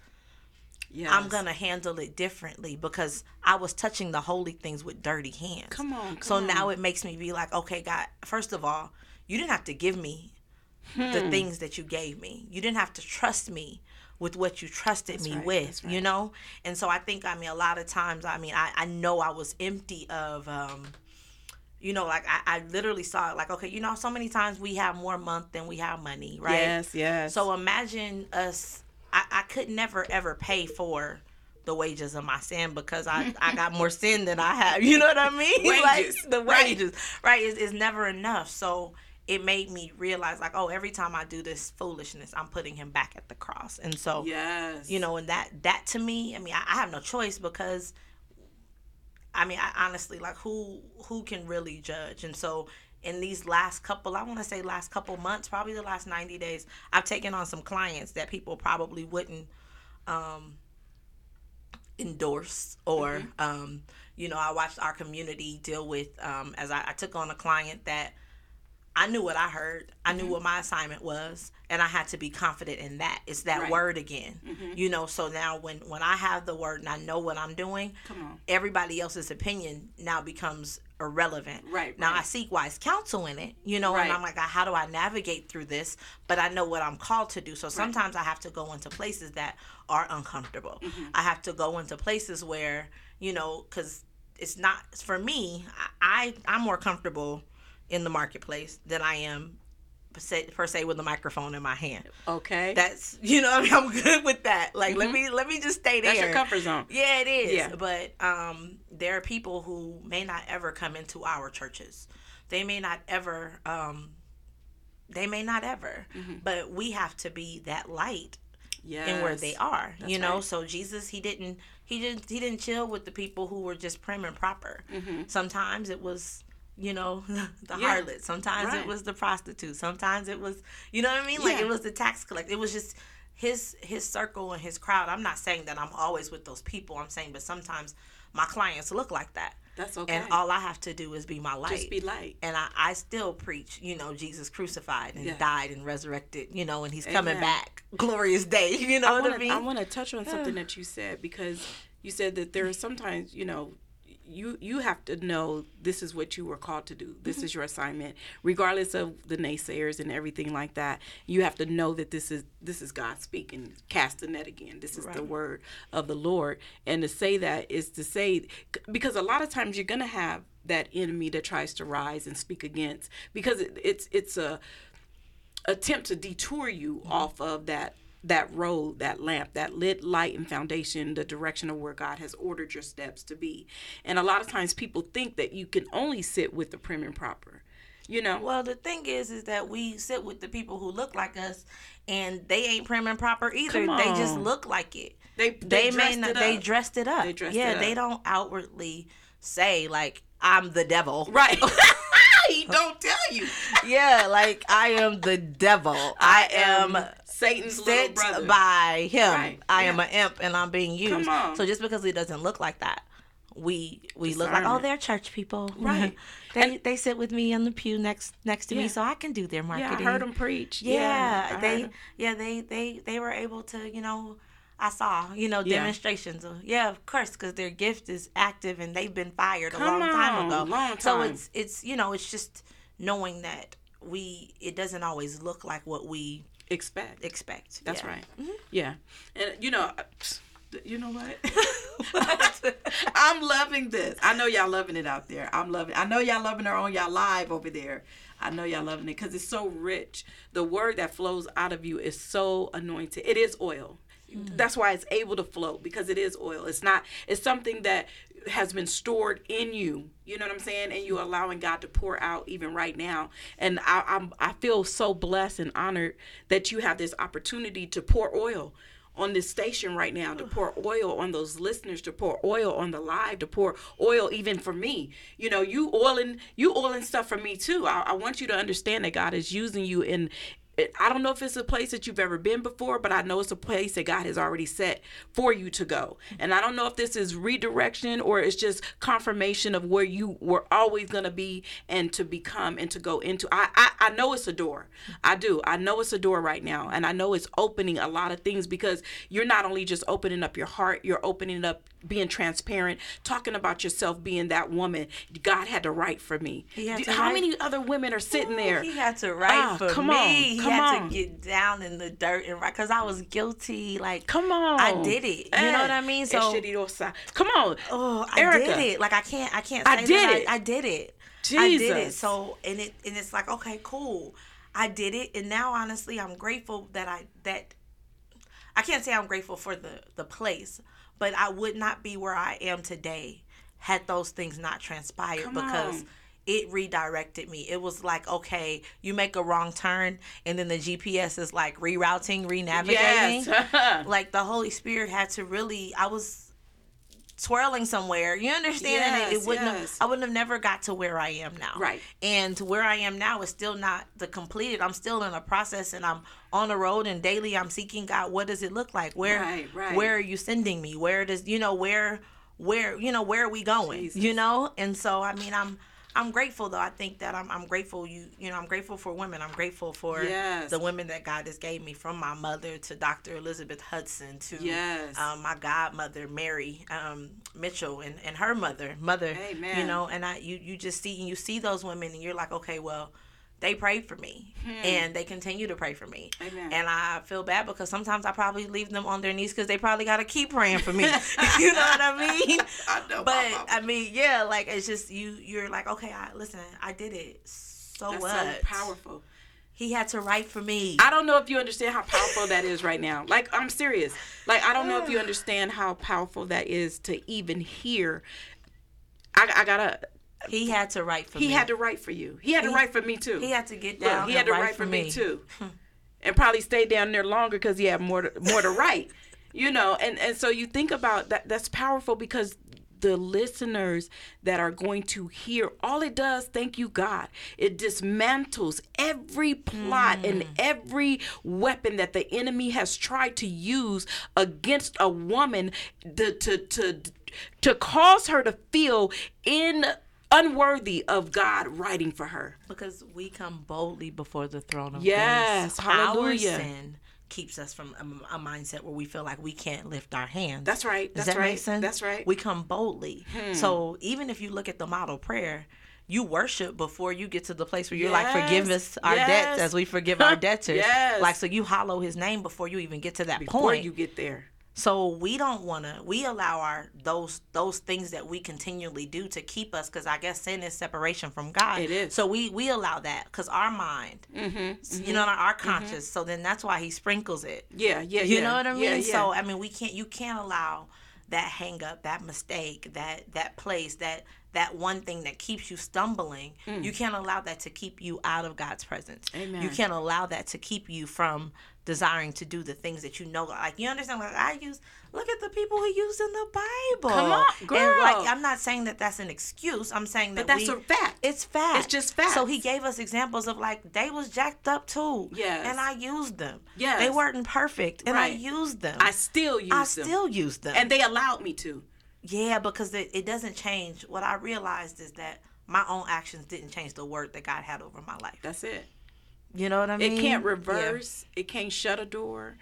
yes. I'm gonna handle it differently because I was touching the holy things with dirty hands. Come on, come so on. now it makes me be like, okay, God. First of all, you didn't have to give me the Hmm. things that you gave me. You didn't have to trust me with what you trusted me right, with. that's You know. And so I think I mean a lot of times I mean I I know I was empty of. um you know, like I, I literally saw it like, okay, you know, so many times we have more month than we have money, right? Yes, yes. So imagine us. I, I could never ever pay for the wages of my sin because I, I got more sin than I have. You know what I mean? Wages, like the wages, right? It's, it's never enough. So it made me realize, like, oh, every time I do this foolishness, I'm putting him back at the cross. And so, yes. you know, and that that to me, I mean, I, I have no choice because, I mean, I honestly like who who can really judge, and so. In these last couple, I want to say last couple months, probably the last 90 days, I've taken on some clients that people probably wouldn't um, endorse or, um, you know, I watched our community deal with, um, as I, I took on a client that I knew what I heard. I knew what my assignment was, and I had to be confident in that. It's that Right. word again, you know. So now, when when I have the word and I know what I'm doing, Come on. everybody else's opinion now becomes irrelevant. Right, now, I seek wise counsel in it, you know, Right. and I'm like, how do I navigate through this? But I know what I'm called to do. So sometimes I have to go into places that are uncomfortable. Mm-hmm. I have to go into places where you know, because it's not for me. I, I I'm more comfortable in the marketplace than I am per se, per se with a microphone in my hand. Okay. That's you know I mean, I'm good with that. Like let me let me just stay there. Mm-hmm. That's your comfort zone. Yeah, it is. Yeah. But um, there are people who may not ever come into our churches. They may not ever. Um, they may not ever. Mm-hmm. But we have to be that light Yes. in where they are. you know, right. so Jesus he didn't he didn't he didn't chill with the people who were just prim and proper. Sometimes it was you know the. Yeah. harlot. Sometimes Right. it was the prostitute. Sometimes it was you know what I mean. Like Yeah. it was the tax collector. It was just his his circle and his crowd. I'm not saying that I'm always with those people. I'm saying, but sometimes my clients look like that. That's okay. And all I have to do is be my light. Just be light. And I, I still preach, you know, Jesus crucified and Yeah. died and resurrected, you know, and he's coming back. Glorious day. You know I what I wanna, mean? I want to touch on something that you said because you said that there are sometimes, you know, you you have to know this is what you were called to do. This mm-hmm. is your assignment, regardless of the naysayers and everything like that. You have to know that this is this is God speaking. Cast the net again. This is the word of the Lord. And to say that is to say because a lot of times you're gonna have that enemy that tries to rise and speak against because it, it's it's a attempt to detour you mm-hmm. off of that that road that lamp that lit light and foundation the direction of where god has ordered your steps to be and a lot of times people think that you can only sit with the prim and proper you know Well, the thing is, is that we sit with the people who look like us, and they ain't prim and proper either. They just look like it. they They, they, may not. They dressed it up. They dressed yeah, they don't outwardly say like I'm the devil. right don't tell you yeah, like I am the devil. I am satan's little sent by him. Right, I am yeah. an imp, and I'm being used. So just because he doesn't look like that, we we look like oh they're church people. Right. they they sit with me on the pew next next to Yeah. me, so I can do their yeah marketing. i heard him preach Yeah, heard they yeah they they they were able to you know. I saw, you know, Yeah. demonstrations of yeah, of course, because their gift is active and they've been fired a Come long time on, ago. long So it's it's you know it's just knowing that we it doesn't always look like what we expect expect. that's Yeah. right mm-hmm. yeah and you know you know what I'm loving this. I know y'all loving it out there. I'm loving. I know y'all loving her on y'all live over there. I know y'all loving it because it's so rich. The word that flows out of you is so anointed. It is oil. Mm. That's why it's able to flow because it is oil. It's not. It's something that has been stored in you. You know what I'm saying? And you're mm. allowing God to pour out even right now. And I, I'm. I feel so blessed and honored that you have this opportunity to pour oil on this station right now to pour oil on those listeners to pour oil on the live to pour oil even for me you know you oiling you oiling stuff for me too I, I want you to understand that god is using you in I don't know if it's a place that you've ever been before, but I know it's a place that God has already set for you to go. And I don't know if this is redirection or it's just confirmation of where you were always going to be and to become and to go into. I, I I know it's a door. I do. I know it's a door right now, and I know it's opening a lot of things because you're not only just opening up your heart, you're opening up being transparent, talking about yourself being that woman God had to write for me. He had Do- to How write- many other women are sitting there? He had to write Ah, for come me. on, come had on. to get down in the dirt and right because I was guilty. Like, Come on. I did it. You know what I mean? Eh, so- Eshedidosa. come on. oh, I Erica. did it. Like, I can't. I can't. Say I did that it. I, I did it. Jesus. I did it. So, and it and it's like, okay, cool. I did it, and now honestly, I'm grateful that I that. I can't say I'm grateful for the the place, but I would not be where I am today had those things not transpired Come because on. It redirected me. It was like, okay, you make a wrong turn, and then the GPS is like rerouting, renavigating. Yes. like the Holy Spirit had to really. I was twirling somewhere. You understand? and it, it wouldn't. yes. Have, I wouldn't have never got to where I am now. Right. And where I am now is still not the completed. I'm still in a process, and I'm on the road, and daily I'm seeking God. What does it look like? Where Right, right. Where are you sending me? Where does you know where where you know where are we going? Jesus. You know. And so I mean I'm. I'm grateful though. I think that I'm I'm grateful you you know I'm grateful for women. I'm grateful for Yes. the women that God has gave me from my mother to Dr. Elizabeth Hudson to Yes. um, my godmother Mary um, Mitchell and, and her mother mother Amen. you know and I you you just see and you see those women and you're like okay well they prayed for me and they continue to pray for me Hmm. Amen. and I feel bad because sometimes I probably leave them on their knees because they probably got to keep praying for me you know what I mean I know, but I mean yeah like it's just you you're like okay I listen I did it so That's what so powerful. he had to write for me I don't know if you understand how powerful that is right now. Like I'm serious. Like I don't know if you understand how powerful that is to even hear. I, I gotta. He had to write for He me had to write for you. He had to write for me too. he had to get Look, down he had and to write, for me, too, and probably stay down there longer because he had more to, more to write. You know, and and so you think about that. That's powerful because the listeners that are going to hear all it does thank you god it dismantles every plot and mm. every weapon that the enemy has tried to use against a woman to to, to to cause her to feel in unworthy of God writing for her. Because we come boldly before the throne of Yes, grace. hallelujah. Our sin keeps us from a, a mindset where we feel like we can't lift our hands. That's right. Does That's that right. make sense? That's right. Hmm. We come boldly. So even if you look at the model prayer, you worship before you get to the place where you're like, forgive us our yes. debts as we forgive our debtors. Yes. Like, so you hollow his name before you even get to that Before point. you get there. So we don't want to. We allow our those those things that we continually do to keep us, because I guess sin is separation from God. It is. So we we allow that because our mind, Mm-hmm. you know, our conscious. So then that's why He sprinkles it. Yeah, yeah, You yeah. know what I mean? Yeah, yeah. So I mean, we can't. You can't allow that hang up, that mistake, that that place, that that one thing that keeps you stumbling. You can't allow that to keep you out of God's presence. Mm. Amen. You can't allow that to keep you from desiring to do the things that you know. Like you understand? Like I use. Look at the people who use in the Bible. Come on, And girl. like I'm not saying that that's an excuse. I'm saying that But that's we, a fact. It's fact. It's just fact. So he gave us examples of like they was jacked up too. Yes. And I used them. Yes. They weren't perfect, and I used them. I still use I them. still use them. and they allowed me to. Yeah, because it, it doesn't change. What I realized is that my own actions didn't change the word that God had over my life. That's it. You know what I mean? It can't Yeah. reverse. It can't shut a door.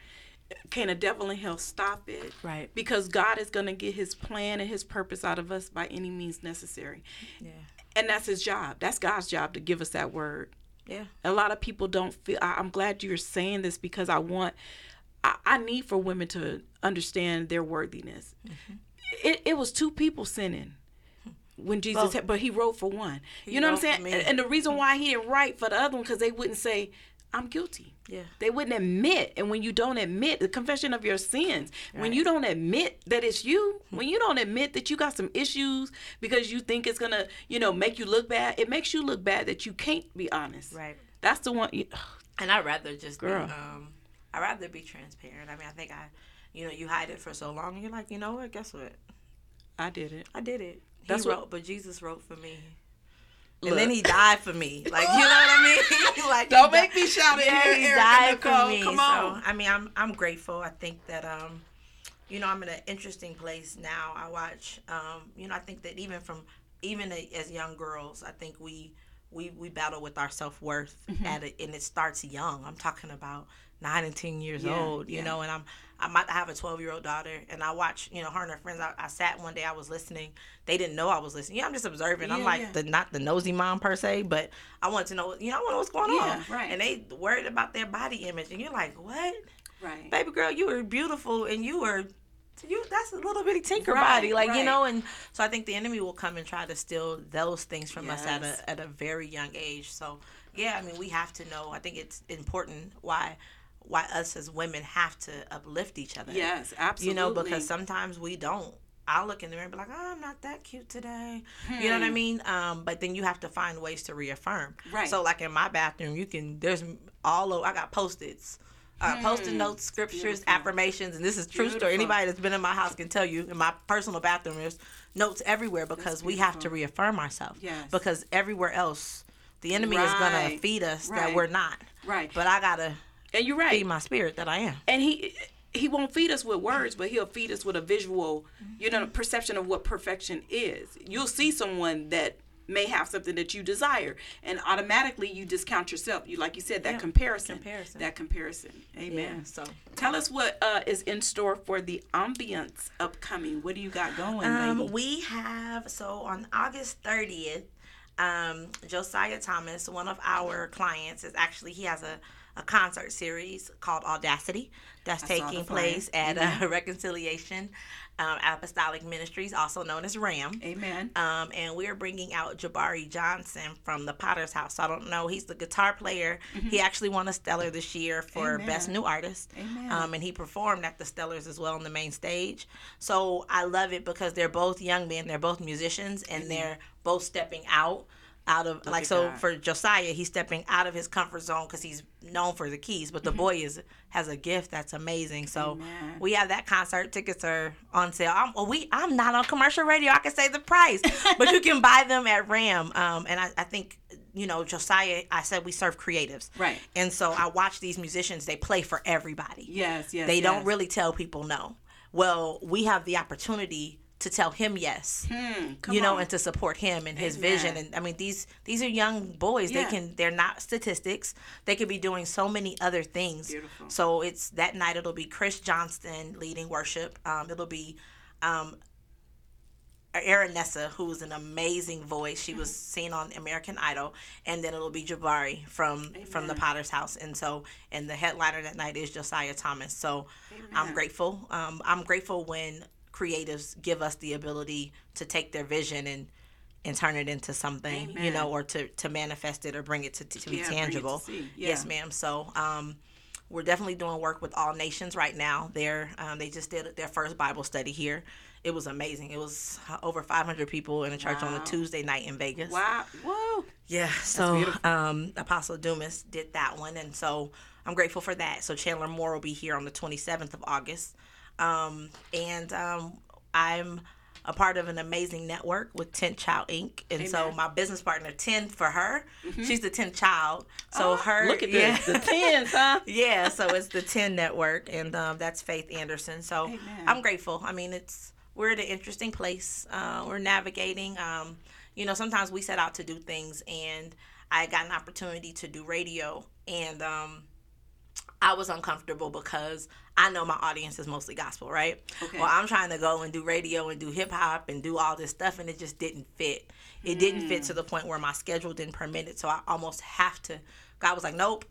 Can a devil in hell stop it? Right. Because God is going to get his plan and his purpose out of us by any means necessary. Yeah. And that's his job. That's God's job to give us that word. Yeah. A lot of people don't feel. I, I'm glad you're saying this because I want, I, I need for women to understand their worthiness. Mm-hmm. It, it was two people sinning when Jesus Both. had, but he wrote for one. you know what I'm saying? And, the reason why he didn't write for the other one because they wouldn't say, "I'm guilty." Yeah. They wouldn't admit, and when you don't admit the confession of your sins, when you don't admit that it's you, when you don't admit that you got some issues because you think it's gonna, you know, make you look bad, it makes you look bad that you can't be honest. Right. That's the one. You, And I'd rather just Girl. be um I'd rather be transparent. I mean I think I you know, you hide it for so long and you're like, you know what, guess what? I did it. I did it. He That's what- wrote but Jesus wrote for me. Look. And then he died for me. Like you know what I mean? like Don't di- make me shout it Yeah, here, he died Nicole. for me. Come So on. I mean I'm I'm grateful. I think that um you know, I'm in an interesting place now. I watch um, you know, I think that even from even a- as young girls, I think we we we battle with our self worth Mm-hmm. at it, and it starts young. I'm talking about nine and ten years Yeah, old, you yeah. know. And I'm I might have a 12 year old daughter, and I watch, you know, her and her friends. I, I sat one day, I was listening. They didn't know I was listening. Yeah, I'm just observing. I'm like yeah. the not the nosy mom per se, but I want to know, you know, I want to know what's going Yeah, on. right. And they worried about their body image, and you're like, what? Right. baby girl, you were beautiful and you were you that's a little bitty tinker Right, body. Like, you know, and so I think the enemy will come and try to steal those things from us at a at a very young age. So yeah, I mean we have to know. I think it's important why why us as women have to uplift each other. Yes, absolutely. You know, because sometimes we don't. I'll look in the mirror and be like, oh, I'm not that cute today. You know what I mean? Um, but then you have to find ways to reaffirm. Right. So, like in my bathroom, you can, there's all over, I got post its. Uh, post-it notes, scriptures, Beautiful. affirmations, and this is true story. Anybody that's been in my house can tell you. In my personal bathroom, there's notes everywhere because we have to reaffirm ourselves. Yes. Because everywhere else, the enemy is gonna feed us that we're not. Right. But I gotta and you're right. feed my spirit that I am. and he he won't feed us with words, but he'll feed us with a visual, you know, perception of what perfection is. You'll see someone that may have something that you desire, and automatically you discount yourself. You like you said that Yeah, comparison, comparison. that comparison. Amen. Yeah, so Tell us what uh, is in store for the ambiance upcoming. What do you got going, Um, we have so on August 30th, um, Josiah Thomas, one of our clients, is actually he has a, a concert series called Audacity that's I taking place at uh, Reconciliation um, Apostolic Ministries, also known as RAM. Amen. Um, and we're bringing out Jabari Johnson from the Potter's House. I don't know. He's the guitar player. He actually won a Stellar this year for Mm-hmm. Amen. Best New Artist. Amen. Um, and he performed at the Stellars as well on the main stage. So I love it because they're both young men. They're both musicians, and they're both stepping out. Out of like so God. for Josiah, he's stepping out of his comfort zone because he's known for the keys, but the boy is has a gift that's amazing. So Mm-hmm. Amen. we have that concert. Tickets are on sale. I'm, well, we I'm not on commercial radio. I can say the price, but you can buy them at Ram. Um, and I, I think you know Josiah. I said we serve creatives, Right. And so I watch these musicians. They play for everybody. Yes, yes. They yes. don't really tell people no. Well, we have the opportunity to tell him yes Hmm, you know on. and to support him and his Amen. vision and i mean these these are young boys Yeah. they can they're not statistics they could be doing so many other things Beautiful. so it's that night it'll be chris johnston leading worship um, it'll be um, Erin Nessa, who's an amazing voice. She was seen on American Idol, and then it'll be Jabari from from the Potter's House, and so and the headliner that night is Josiah Thomas. So I'm grateful. Um, I'm grateful when creatives give us the ability to take their vision and and turn it into something, you know, or to to manifest it or bring it to, to be Yeah, it to tangible. Yes, ma'am. So um, we're definitely doing work with all nations right now. They're um, they just did their first Bible study here. It was amazing. It was uh, over 500 people in a church on a Tuesday night in Vegas. Wow. Whoa. Yeah. So um, Apostle Dumas did that one, and so I'm grateful for that. So Chandler Moore will be here on the 27th of August, um, and um, I'm a part of an amazing network with 10th Child Inc. And so my business partner, 10 for her, she's the 10th child. So Oh, her, Look at yeah. this. The tens, huh? yeah, so it's the 10 network, and um, that's Faith Anderson. So Amen. I'm grateful. I mean, it's we're at an interesting place. Uh, we're navigating. Um, you know, sometimes we set out to do things, and I got an opportunity to do radio, and um, I was uncomfortable because I know my audience is mostly gospel, right? Okay. Well, I'm trying to go and do radio and do hip hop and do all this stuff, and it just didn't fit. It didn't fit Mm. to the point where my schedule didn't permit it, so I almost have to. God was like, "Nope."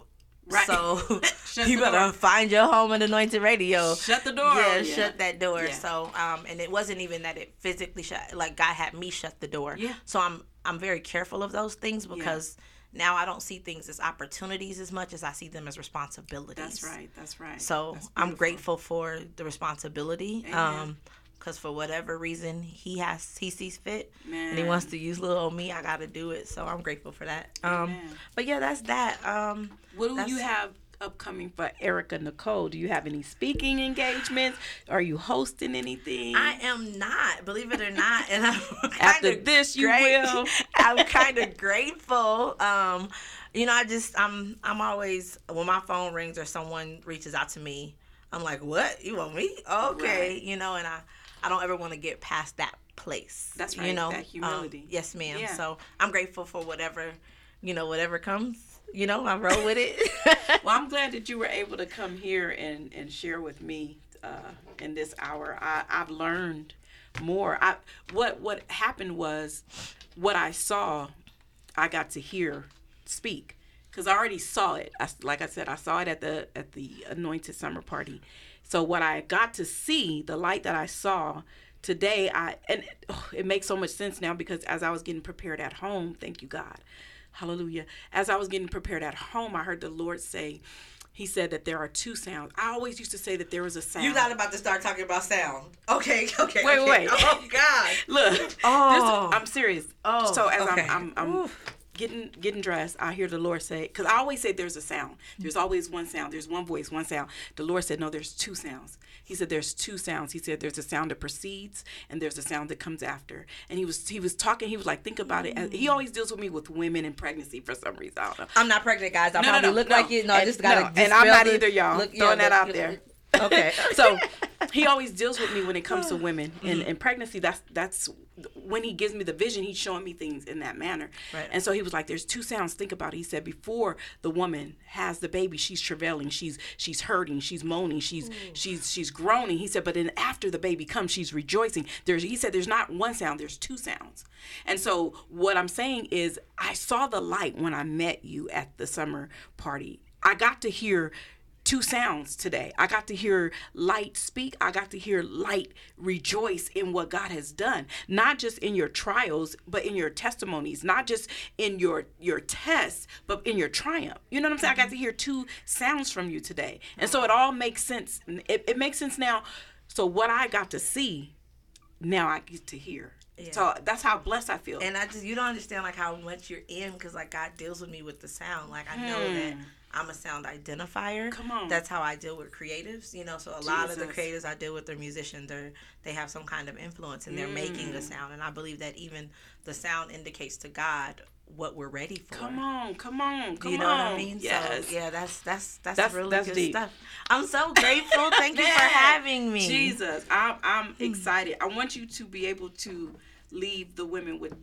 Right. So you better door. find your home in Anointed Radio. Shut the door. Yeah, Yeah. shut that door. Yeah. So, um, and it wasn't even that it physically shut. Like God had me shut the door. Yeah. So I'm I'm very careful of those things because now I don't see things as opportunities as much as I see them as responsibilities. That's right. That's right. So That's I'm grateful for the responsibility. Amen. Um, because for whatever reason he has he sees fit and he wants to use little old me, I got to do it. So I'm grateful for that. Um, Amen. but yeah, that's that. Um, What do you have upcoming for Erica Nicole? Do you have any speaking engagements? Are you hosting anything? I am not, believe it or not, and I'm After this, you great- will. I'm kind of grateful. Um, you know, I just I'm I'm always when my phone rings or someone reaches out to me, I'm like, what? You want me? Okay, Right. you know, and I I don't ever want to get past that place. That's right. You know, that Um, humility. yes, ma'am. Yeah. So I'm grateful for whatever, you know, whatever comes. You know, I roll with it. well, I'm glad that you were able to come here and, and share with me uh, in this hour. I, I've learned more. I what what happened was what I saw, I got to hear speak because I already saw it. I, like I said, I saw it at the at the Anointed Summer Party. So what I got to see, the light that I saw today, I and oh, it makes so much sense now because as I was getting prepared at home, thank you God, Hallelujah. As I was getting prepared at home, I heard the Lord say. He said that there are two sounds. I always used to say that there was a sound. You're not about to start talking about sound. Okay, okay. Wait, okay. wait. Oh God. Look, Oh. this, I'm serious. Oh, so as okay. I'm, I'm, I'm getting getting dressed, I hear the Lord say, because I always say there's a sound. There's always one sound. There's one voice, one sound. The Lord said, no, there's two sounds. He said there's two sounds. He said there's a sound that precedes and there's a sound that comes after. And he was he was talking. He was like, think about it. He mm. always deals with me with women and pregnancy for some reason. I don't know. I'm not pregnant, guys. I No, no, probably no, look no. like you. No, I And- just gotta. no, and I'm not either, y'all. look- Throwing yeah, that look- out there. Okay. so he always deals with me when it comes to women and, mm-hmm. and pregnancy that's that's when he gives me the vision he's showing me things in that manner. Right. and so he was like there's two sounds think about it he said before the woman has the baby she's travailing she's she's hurting she's moaning she's she's she's groaning he said but then after the baby comes she's rejoicing. There's he said there's not one sound there's two sounds. And so what i'm saying is i saw the light when i met you at the summer party. I got to hear two sounds today. I got to hear light speak. I got to hear light rejoice in what God has done, not just in your trials, but in your testimonies, not just in your your tests, but in your triumph. You know what I'm saying? I got to hear two sounds from you today. And so it all makes sense. It, it makes sense now. So what I got to see, now I get to hear. So that's how blessed I feel. And I just you don't understand like how much you're in because like God deals with me with the sound. Like I know Hmm. that I'm a sound identifier. Come on. That's how I deal with creatives. You know, so a lot of the creatives I deal with, they're musicians. They're they have some kind of influence, and they're making Mm. a sound. And I believe that even the sound indicates to God what we're ready for. Come on, come on, come you know on. what I mean? Yes. So yeah, that's that's that's, That's- really that's good deep. stuff. I'm so grateful. Thank you for having me. Jesus, I'm I'm excited. I want you to be able to leave the women with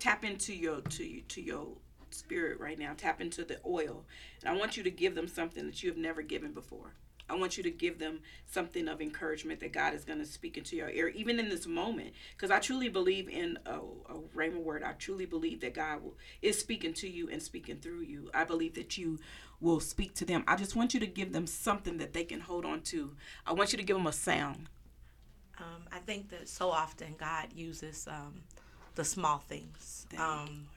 tap into your to you to your spirit right now. Tap into the oil, and I want you to give them something that you have never given before. I want you to give them something of encouragement that God is going to speak into your ear, even in this moment. Because I truly believe in a, a rhema word. I truly believe that God will, is speaking to you and speaking through you. I believe that you will speak to them. I just want you to give them something that they can hold on to. I want you to give them a sound. Um, I think that so often God uses um, the small things. Um,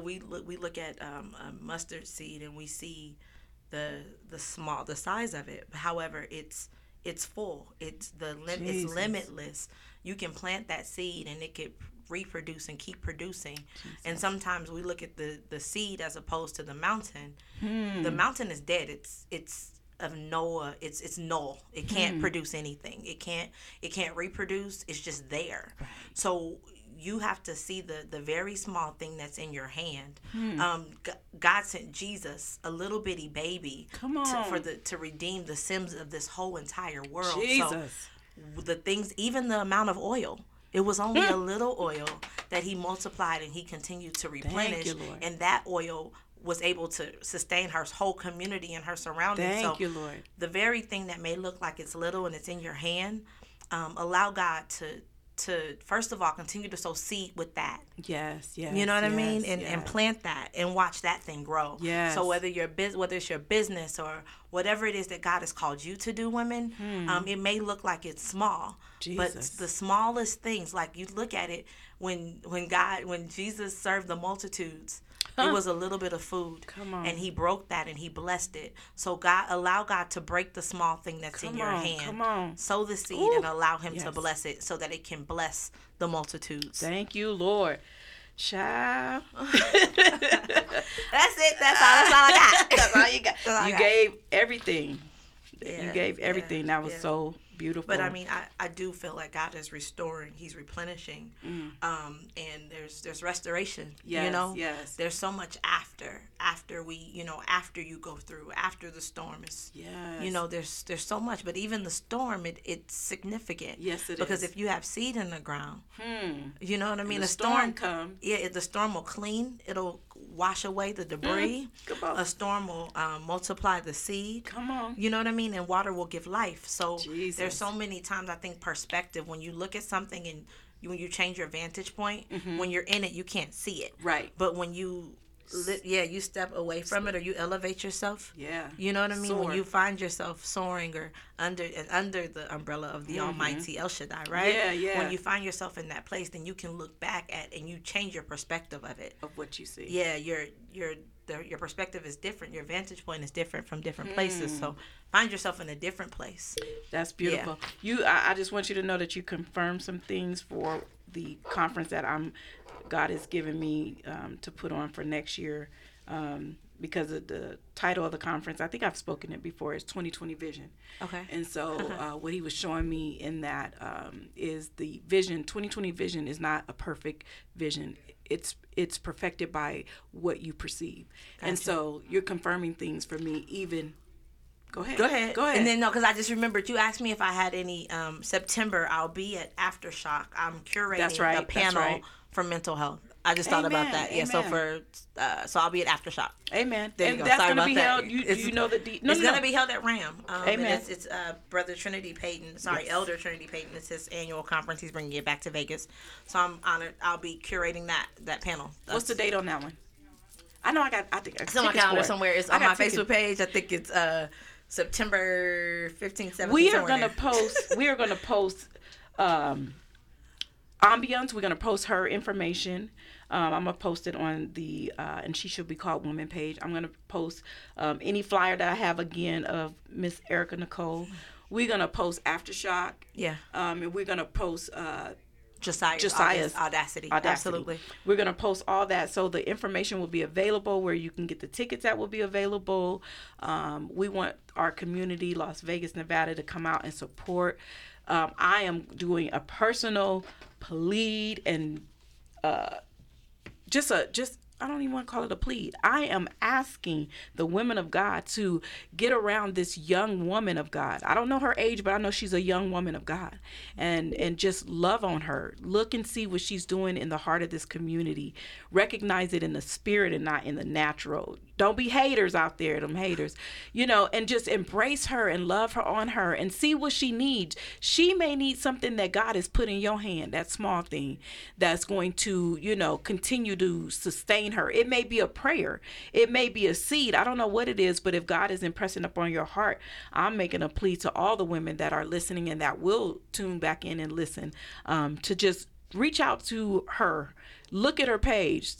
we look, we look at um, a mustard seed and we see the the small the size of it. However, it's it's full. It's the lim- it's limitless. You can plant that seed and it could reproduce and keep producing. And sometimes we look at the the seed as opposed to the mountain. Hmm. The mountain is dead. It's it's of Noah. It's it's null. It can't produce anything. It can't it can't reproduce. It's just there. So you have to see the the very small thing that's in your hand. Hmm. Um, G- God sent Jesus, a little bitty baby, Come to, for the to redeem the sins of this whole entire world. So Jesus. the things, even the amount of oil. It was only a little oil that he multiplied and he continued to replenish. you. And that oil was able to sustain her whole community and her surroundings. Thank so you, Lord. the very thing that may look like it's little and it's in your hand, um, allow God to to first of all continue to sow seed with that. Yes, yes. You know what I mean? And and plant that and watch that thing grow. Yes. So whether your bus whether it's your business or whatever it is that God has called you to do, women, um, it may look like it's small, but Hmm. The smallest things, like you look at it when when God when Jesus served the multitudes. It was a little bit of food, Come on. and He broke that and He blessed it. So God, allow God to break the small thing that's in your on, hand. come on. Sow the seed Ooh, and allow Him to bless it, so that it can bless the multitudes. Thank you, Lord. Child. That's it. That's all. That's all I got. That's all you got. All you got. gave everything. you Yeah, gave yeah, everything. that was yeah. so beautiful. But I mean, I, I do feel like God is restoring. He's replenishing, Mm. um, and there's there's restoration. you know, yes. There's so much after after we you know after you go through after the storm is. yes. You know, there's there's so much, but even the storm, it, it's significant. Yes, it because is. if you have seed in the ground, Hmm. you know what I mean. the a storm storm, come. yeah, if the storm will clean. It'll wash away the debris. Mm-hmm. On. A storm will um, multiply the seed. Come on. You know what I mean? And water will give life. So Jesus. there's so many times I think perspective when you look at something and you, when you change your vantage point, when you're in it, you can't see it. Mm-hmm. Right. But when you, li- yeah, you step away from it or you elevate yourself. Yeah. You know what I mean? Soar. When you find yourself soaring or under and under the umbrella of the Almighty El Shaddai, right? Mm-hmm. Yeah, yeah. When you find yourself in that place, then you can look back at and you change your perspective of it. Of what you see. Yeah, your your the, your perspective is different. Your vantage point is different from different places. Hmm. So find yourself in a different place. That's beautiful. You, I, I just want you to know that you confirmed some things for the conference that I'm, God has given me um, to put on for next year. Um, because of the title of the conference, I think I've spoken it before. It's 2020 Vision. Okay. And so, uh, what he was showing me in that um, is the vision. 2020 vision is not a perfect vision. It's it's perfected by what you perceive. And so, you're confirming things for me. Even go ahead. Go ahead. Go ahead. And then no, because I just remembered you asked me if I had any um, September. I'll be at Aftershock. I'm curating That's right, a that's panel right. For mental health. I just thought Amen, about that. Yeah. So for uh, so I'll be at Aftershock. Amen. There you and go. that's Sorry about be that. held. You, It's- you know the de- no, it's no, gonna no. be held at Ram. Um, and Amen. it's, it's uh, Brother Trinity Payton. Sorry, Yes. Elder Trinity Payton. It's his annual conference. He's bringing it back to Vegas. So I'm honored. I'll be curating that that panel. What's the date on that one? I know I got. I think It's on my calendar somewhere. It's on my tickets. Facebook page. I think it's uh, September 15th, 17th. We are gonna there. post. we are gonna post. Um, ambiance. We're gonna post her information. Um, I'm gonna post it on the uh, and she should be called woman page. I'm gonna post um, any flyer that I have again of Miss Erica Nicole. We're gonna post aftershock. Yeah. Um, and we're gonna post uh, Josiah's, Josiah's Audacity. Audacity. Absolutely. We're going to post all that. So the information will be available where you can get the tickets that will be available. Um, we want our community, Las Vegas, Nevada, to come out and support. Um, I am doing a personal plead and uh, just a just I don't even want to call it a plea. I am asking the women of God to get around this young woman of God. I don't know her age, but I know she's a young woman of God. And and just love on her. Look and see what she's doing in the heart of this community. Recognize it in the spirit and not in the natural. Don't be haters out there, them haters. You know, and just embrace her and love her on her and see what she needs. She may need something that God has put in your hand, that small thing that's going to, you know, continue to sustain her. It may be a prayer, it may be a seed. I don't know what it is, but if God is impressing upon your heart, I'm making a plea to all the women that are listening and that will tune back in and listen um, to just reach out to her look at her page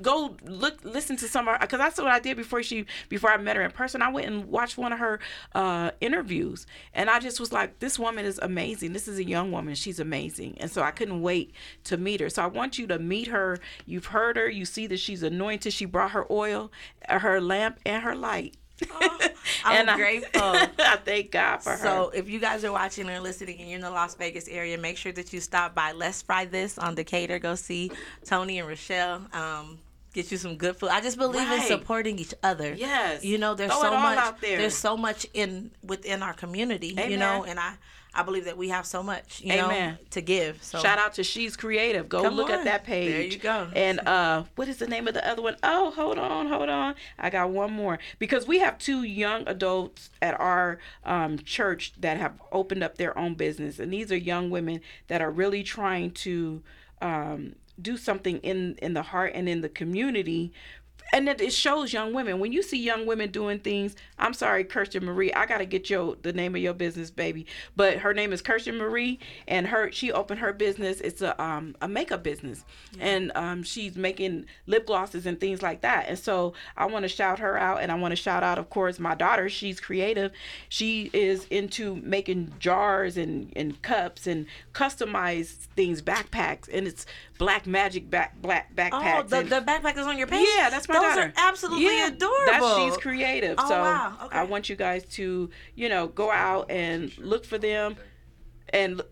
go look listen to some of because that's what i did before she before i met her in person. I went and watched one of her uh, interviews and i just was like this woman is amazing. This is a young woman. She's amazing. And so i couldn't wait to meet her. So i want you to meet her. You've heard her. You see that she's anointed. She brought her oil her lamp and her light Oh, I'm and grateful. I, I thank God for her. So if you guys are watching or listening and you're in the Las Vegas area, make sure that you stop by Let's Fry This on Decatur. Go see Tony and Rochelle. Um, get you some good food. I just believe Right. in supporting each other. Yes. You know, there's Throw so much out there. there's so much in within our community, you know, and I I believe that we have so much, you know, to give. So Shout out to She's Creative. Go Come look on. at that page. There you go. And uh, what is the name of the other one? Oh, hold on, hold on. I got one more because we have two young adults at our um, church that have opened up their own business, and these are young women that are really trying to um, do something in in the heart and in the community and it, it shows young women. When you see young women doing things i'm sorry kirsten marie i gotta get your the name of your business baby. But her name is kirsten marie and her she opened her business. It's a um a makeup business. And um she's making lip glosses and things like that. And so i want to shout her out and i want to shout out of course my daughter. She's creative. She is into making jars and and cups and customized things backpacks. And it's black magic back black backpacks Oh, the, and- the backpack is on your page. yeah, that's my Those daughter. are absolutely yeah, adorable. That's she's creative. Oh, so wow. Okay. I want you guys to, you know, go out and look for them and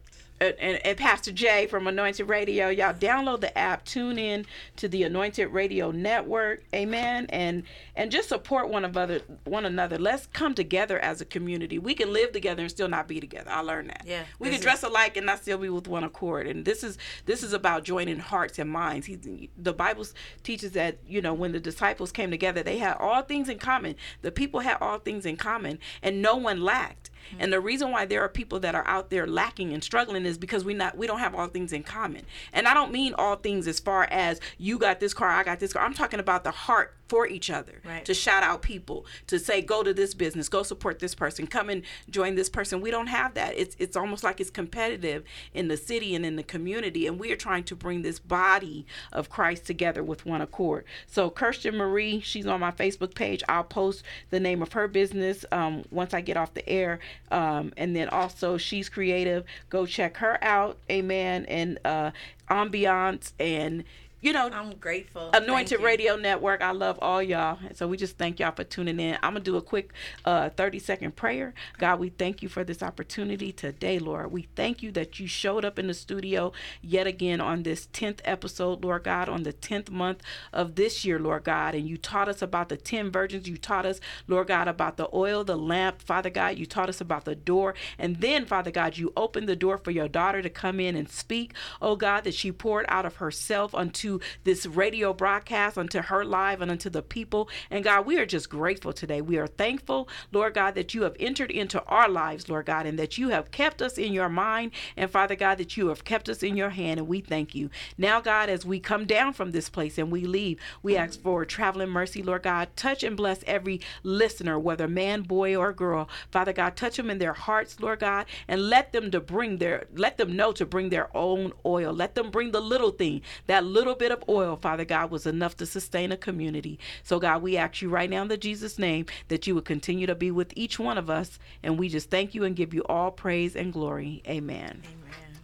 Uh, and, and Pastor Jay from Anointed Radio, y'all download the app, tune in to the Anointed Radio Network, amen, and and just support one another, one another. Let's come together as a community. We can live together and still not be together. I learned that. Yeah, we can dress alike and not still be with one accord. And this is this is about joining hearts and minds. He, the Bible teaches that you know when the disciples came together, they had all things in common. The people had all things in common, and no one lacked. And the reason why there are people that are out there lacking and struggling is because we not we don't have all things in common. And I don't mean all things as far as you got this car, I got this car. I'm talking about the heart for each other. Right. To shout out people, to say go to this business, go support this person, come and join this person. We don't have that. It's it's almost like it's competitive in the city and in the community and we are trying to bring this body of Christ together with one accord. So Kirsten Marie, she's on my Facebook page. I'll post the name of her business um, once I get off the air. Um, and then also she's creative. Go check her out. Amen. And uh ambiance and you know I'm grateful. Anointed. Radio Network. I love all y'all. And so we just thank y'all for tuning in. I'm going to do a quick uh, 30 second prayer. God, we thank you for this opportunity today, Lord. We thank you that you showed up in the studio yet again on this 10th episode, Lord God, on the 10th month of this year, Lord God. And you taught us about the 10 virgins. You taught us, Lord God, about the oil, the lamp, Father God. You taught us about the door. And then, Father God, you opened the door for your daughter to come in and speak, oh God, that she poured out of herself unto this radio broadcast, unto her live, and unto the people. And God, we are just grateful today. We are thankful, Lord God, that you have entered into our lives, Lord God, and that you have kept us in your mind. And Father God, that you have kept us in your hand. And we thank you. Now, God, as we come down from this place and we leave, we ask for traveling mercy, Lord God. Touch and bless every listener, whether man, boy, or girl. Father God, touch them in their hearts, Lord God, and let them to bring their let them know to bring their own oil. Let them bring the little thing. That little bit of oil, Father God, was enough to sustain a community. So God, we ask you right now in the Jesus name that you would continue to be with each one of us. And we just thank you and give you all praise and glory. Amen. Amen.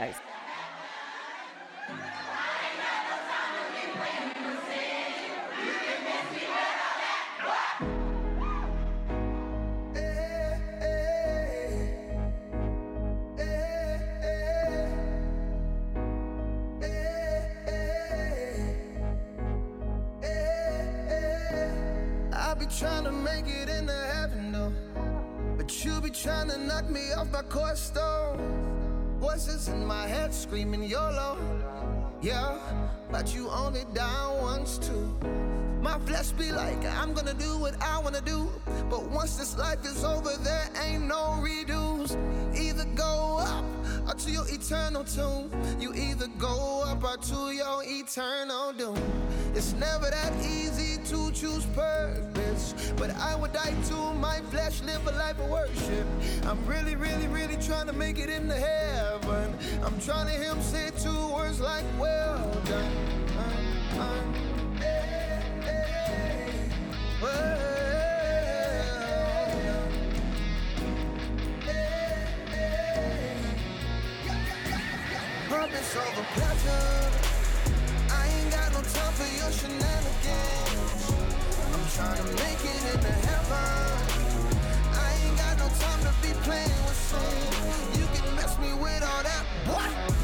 Nice. Be trying to make it into heaven though. But you be trying to knock me off my course stone. Voices in my head screaming YOLO. Yeah, but you only die once too. My flesh be like, I'm gonna do what I wanna do. But once this life is over, there ain't no redos. Either go up or to your eternal tomb. You either go up or to your eternal doom. It's never that easy to choose purpose. But I would die to my flesh, live a life of worship. I'm really, really, really trying to make it into heaven. I'm trying to hear him say two words like, well done. Uh, uh. Purpose over pleasure. I ain't got no time for your shenanigans. I'm trying to make it into heaven. I ain't got no time to be playing with sin. You can mess me with all that. What?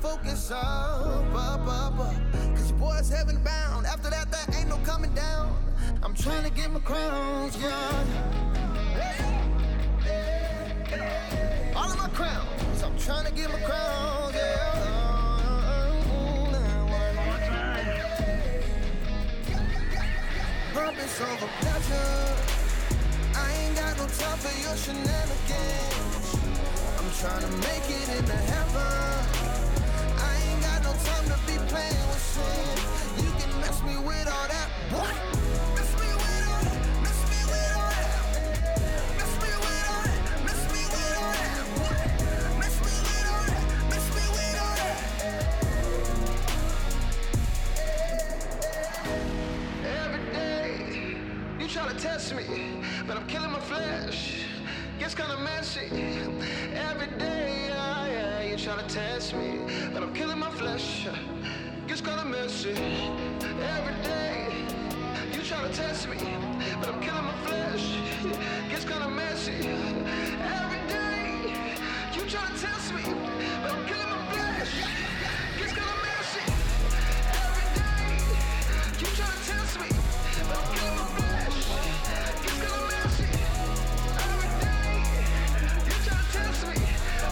Focus up, up, up, up. Cause your boy's heaven bound. After that, there ain't no coming down. I'm trying to get my crowns, yeah. All of my crowns, I'm trying to get my crowns, yeah. Purpose over pleasure. I ain't got no time for your shenanigans. I'm trying to make it into heaven. You can mess me with all that. What? test me, but I'm killing my flesh. Gets kinda messy every day. You try to test me, but I'm killing my flesh. Gets kinda messy every day. You try to test me,